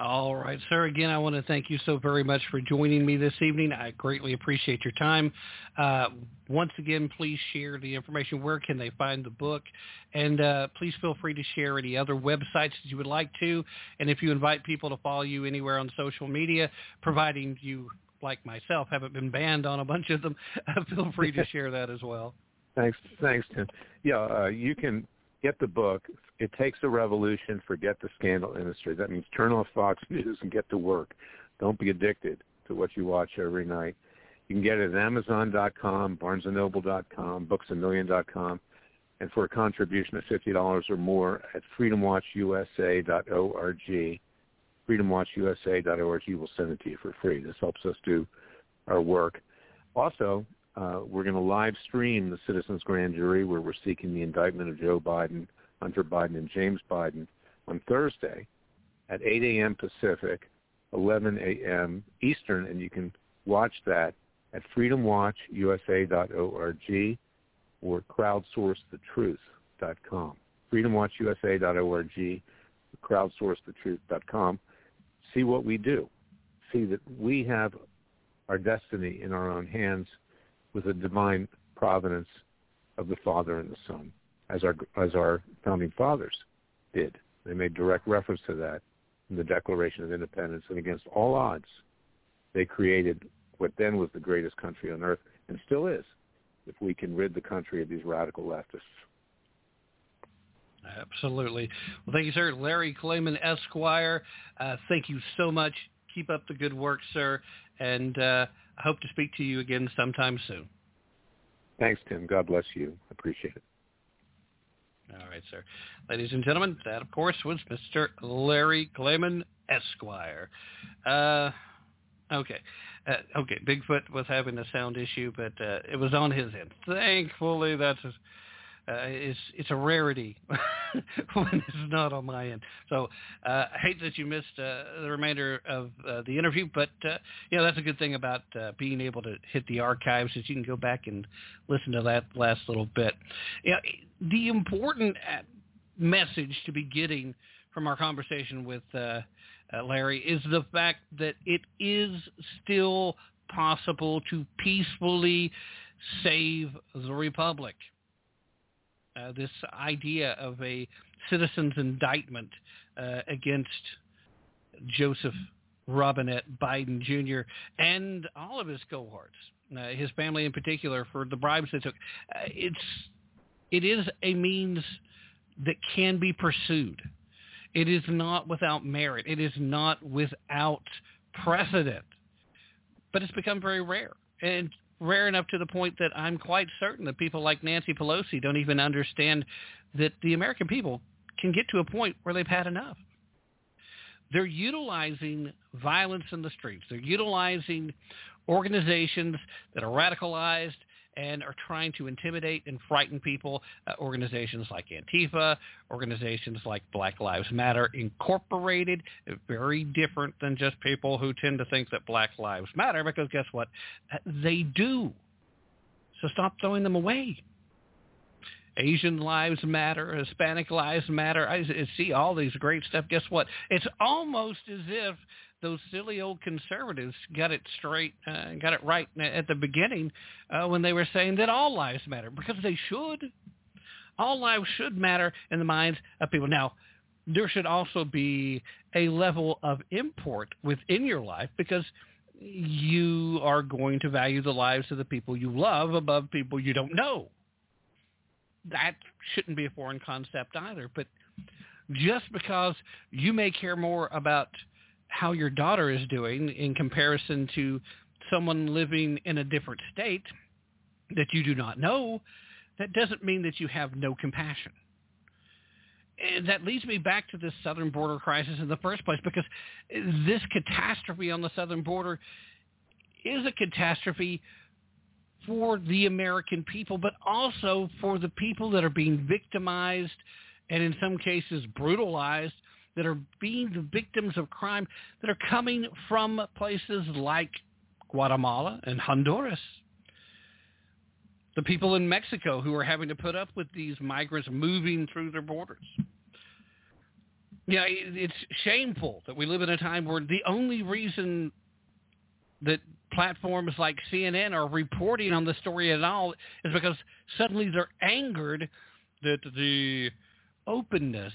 All right, sir. Again, I want to thank you so very much for joining me this evening. I greatly appreciate your time. Uh, once again, please share the information. Where can they find the book? And uh, please feel free to share any other websites that you would like to. And if you invite people to follow you anywhere on social media, providing you, like myself, haven't been banned on a bunch of them, feel free to share that as well. Thanks, thanks, Tim. Yeah, uh, you can get the book. It takes a revolution. Forget the scandal industry. That means turn off Fox News and get to work. Don't be addicted to what you watch every night. You can get it at Amazon.com, BarnesandNoble.com, BooksAMillion.com, and for a contribution of fifty dollars or more at FreedomWatchUSA.org. FreedomWatchUSA.org will send it to you for free. This helps us do our work. Also, uh, we're going to live stream the Citizens Grand Jury where we're seeking the indictment of Joe Biden, Hunter Biden, and James Biden on Thursday at 8 a.m. Pacific, 11 a.m. Eastern, and you can watch that at freedomwatchusa.org or crowdsourcethetruth.com. freedomwatchusa.org, crowdsourcethetruth.com. See what we do. See that we have our destiny in our own hands with the divine providence of the Father and the Son, as our as our founding fathers did. They made direct reference to that in the Declaration of Independence, and against all odds, they created what then was the greatest country on earth, and still is, if we can rid the country of these radical leftists. Absolutely. Well, thank you, sir. Larry Klayman, Esquire. Uh, thank you so much. Keep up the good work, sir. And uh, I hope to speak to you again sometime soon. Thanks, Tim. God bless you. Appreciate it. All right, sir. Ladies and gentlemen, that, of course, was Mr. Larry Klayman, Esquire. Uh, okay. Uh, okay, Bigfoot was having a sound issue, but uh, it was on his end. Thankfully, that's uh, it's it's a rarity when it's not on my end. So uh, I hate that you missed uh, the remainder of uh, the interview, but uh, you that's a good thing about being able to hit the archives is you can go back and listen to that last little bit. Yeah, the important message to be getting from our conversation with Larry is the fact that it is still possible to peacefully save the republic uh, this idea of a citizen's indictment uh, against Joseph Robinette Biden Jr. and all of his cohorts, uh, his family in particular, for the bribes they took. Uh, it's It is a means that can be pursued. It is not without merit. It is not without precedent. But it's become very rare. And rare enough to the point that I'm quite certain that people like Nancy Pelosi don't even understand that the American people can get to a point where they've had enough. They're utilizing violence in the streets. They're utilizing organizations that are radicalized and are trying to intimidate and frighten people. Uh, organizations like Antifa, organizations like Black Lives Matter Incorporated, very different than just people who tend to think that Black Lives Matter because guess what? Uh, they do. So stop throwing them away. Asian lives matter, Hispanic lives matter. I see all these great stuff. Guess what? It's almost as if those silly old conservatives got it straight, uh, got it right at the beginning uh, when they were saying that all lives matter because they should. All lives should matter in the minds of people. Now, there should also be a level of import within your life because you are going to value the lives of the people you love above people you don't know. That shouldn't be a foreign concept either. But just because you may care more about how your daughter is doing in comparison to someone living in a different state that you do not know, that doesn't mean that you have no compassion. And that leads me back to this southern border crisis in the first place because this catastrophe on the southern border is a catastrophe for the American people, but also for the people that are being victimized and in some cases brutalized that are being the victims of crime that are coming from places like Guatemala and Honduras. The people in Mexico who are having to put up with these migrants moving through their borders. Yeah, it's shameful that we live in a time where the only reason that platforms like CNN are reporting on the story at all is because suddenly they're angered that the openness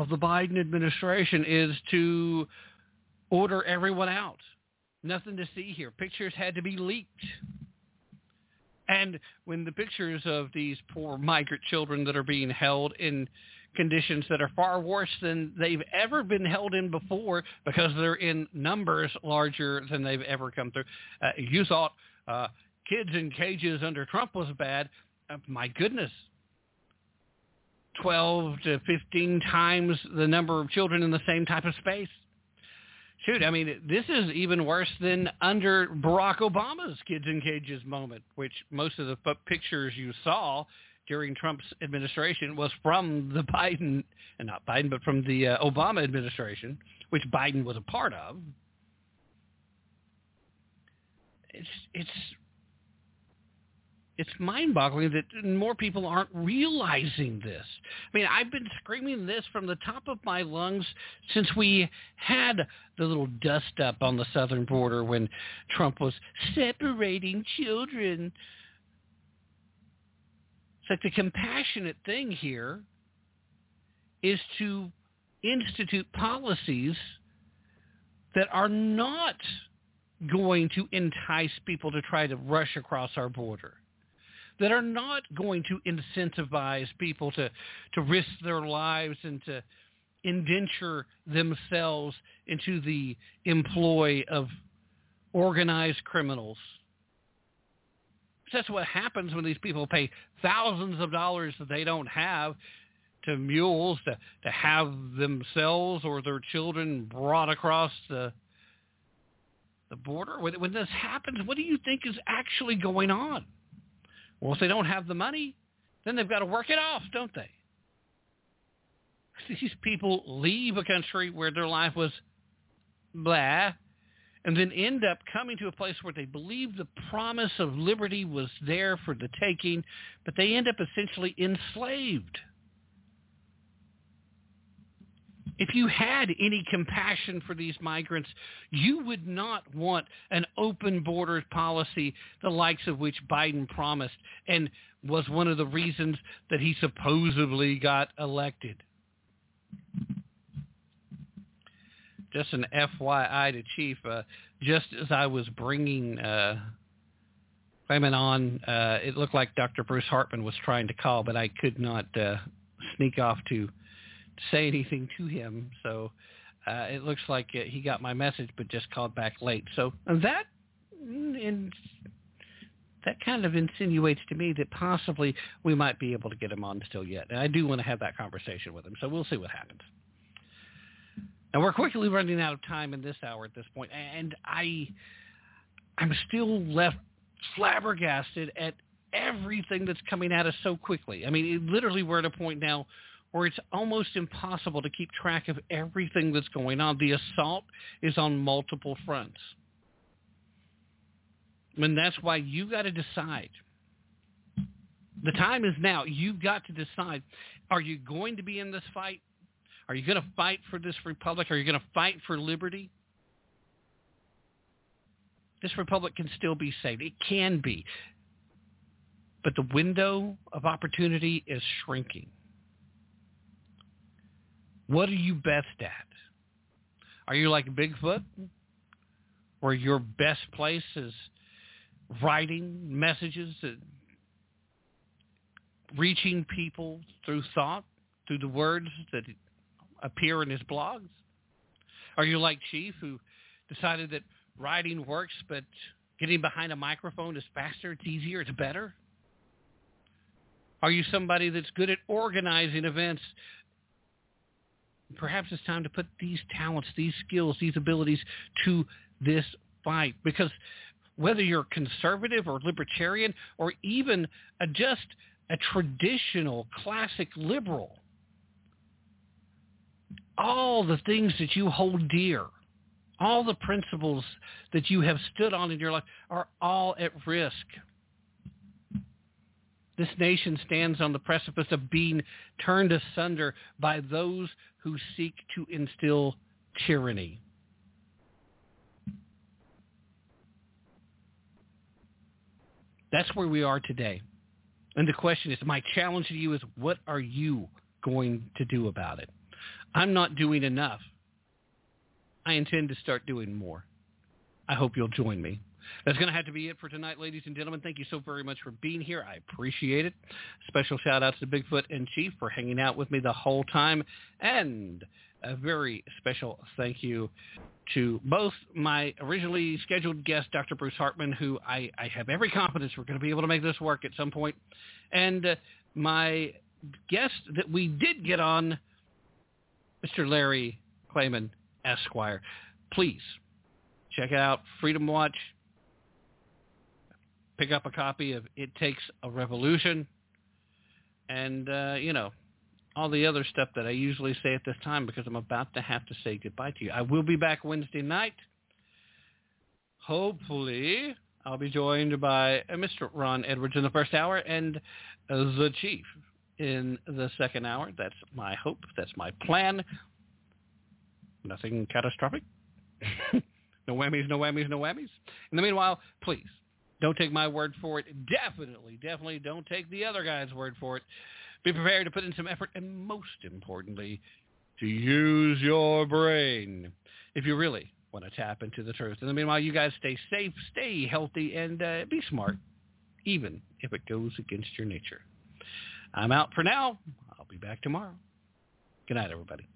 of the Biden administration is to order everyone out. Nothing to see here. Pictures had to be leaked. And when the pictures of these poor migrant children that are being held in conditions that are far worse than they've ever been held in before because they're in numbers larger than they've ever come through. Uh, you thought uh, kids in cages under Trump was bad. Uh, my goodness, 12 to 15 times the number of children in the same type of space. Shoot, I mean, this is even worse than under Barack Obama's kids in cages moment, which most of the pictures you saw during Trump's administration was from the Biden, and not Biden, but from the uh, Obama administration, which Biden was a part of. It's it's it's mind-boggling that more people aren't realizing this. I mean, I've been screaming this from the top of my lungs since we had the little dust up on the southern border when Trump was separating children. It's like the compassionate thing here is to institute policies that are not going to entice people to try to rush across our border that are not going to incentivize people to, to risk their lives and to indenture themselves into the employ of organized criminals. That's what happens when these people pay thousands of dollars that they don't have to mules to, to have themselves or their children brought across the the border. When, when this happens, what do you think is actually going on? Well, if they don't have the money, then they've got to work it off, don't they? These people leave a country where their life was blah, and then end up coming to a place where they believe the promise of liberty was there for the taking, but they end up essentially enslaved. If you had any compassion for these migrants, you would not want an open borders policy, the likes of which Biden promised and was one of the reasons that he supposedly got elected. Just an FYI to Chief, uh, just as I was bringing uh, Klayman on. Uh, it looked like Dr. Bruce Hartman was trying to call, but I could not uh, sneak off to say anything to him. So uh, it looks like uh, he got my message, but just called back late. So that in, that kind of insinuates to me that possibly we might be able to get him on still yet. And I do want to have that conversation with him. So we'll see what happens. And we're quickly running out of time in this hour at this point, and I, I'm still left flabbergasted at everything that's coming at us so quickly. I mean, it, literally, we're at a point now where it's almost impossible to keep track of everything that's going on. The assault is on multiple fronts. And that's why you got to decide. The time is now. You've got to decide. Are you going to be in this fight? Are you going to fight for this republic? Are you going to fight for liberty? This republic can still be saved. It can be. But the window of opportunity is shrinking. What are you best at? Are you like Bigfoot, where your best place is writing messages, reaching people through thought, through the words that appear in his blogs? Are you like Chief, who decided that writing works, but getting behind a microphone is faster, it's easier, it's better? Are you somebody that's good at organizing events, perhaps it's time to put these talents, these skills, these abilities to this fight. Because whether you're conservative or libertarian or even a, just a traditional classic liberal, all the things that you hold dear, all the principles that you have stood on in your life are all at risk. This nation stands on the precipice of being turned asunder by those who seek to instill tyranny. That's where we are today. And the question is, my challenge to you is, what are you going to do about it? I'm not doing enough. I intend to start doing more. I hope you'll join me. That's going to have to be it for tonight, ladies and gentlemen. Thank you so very much for being here. I appreciate it. Special shout outs to Bigfoot and Chief for hanging out with me the whole time. And a very special thank you to both my originally scheduled guest, Dr. Bruce Hartman, who I, I have every confidence we're going to be able to make this work at some point, and uh, my guest that we did get on, Mr. Larry Klayman, Esquire. Please check out Freedom Watch pick up a copy of It Takes a Revolution and, uh, you know, all the other stuff that I usually say at this time because I'm about to have to say goodbye to you. I will be back Wednesday night. Hopefully, I'll be joined by uh, Mr. Ron Edwards in the first hour and the Chief in the second hour. That's my hope. That's my plan. Nothing catastrophic. no whammies, no whammies, no whammies. In the meanwhile, please don't take my word for it. Definitely, definitely don't take the other guy's word for it. Be prepared to put in some effort and most importantly, to use your brain if you really want to tap into the truth. In the meanwhile, you guys stay safe, stay healthy, and uh, be smart, even if it goes against your nature. I'm out for now. I'll be back tomorrow. Good night, everybody.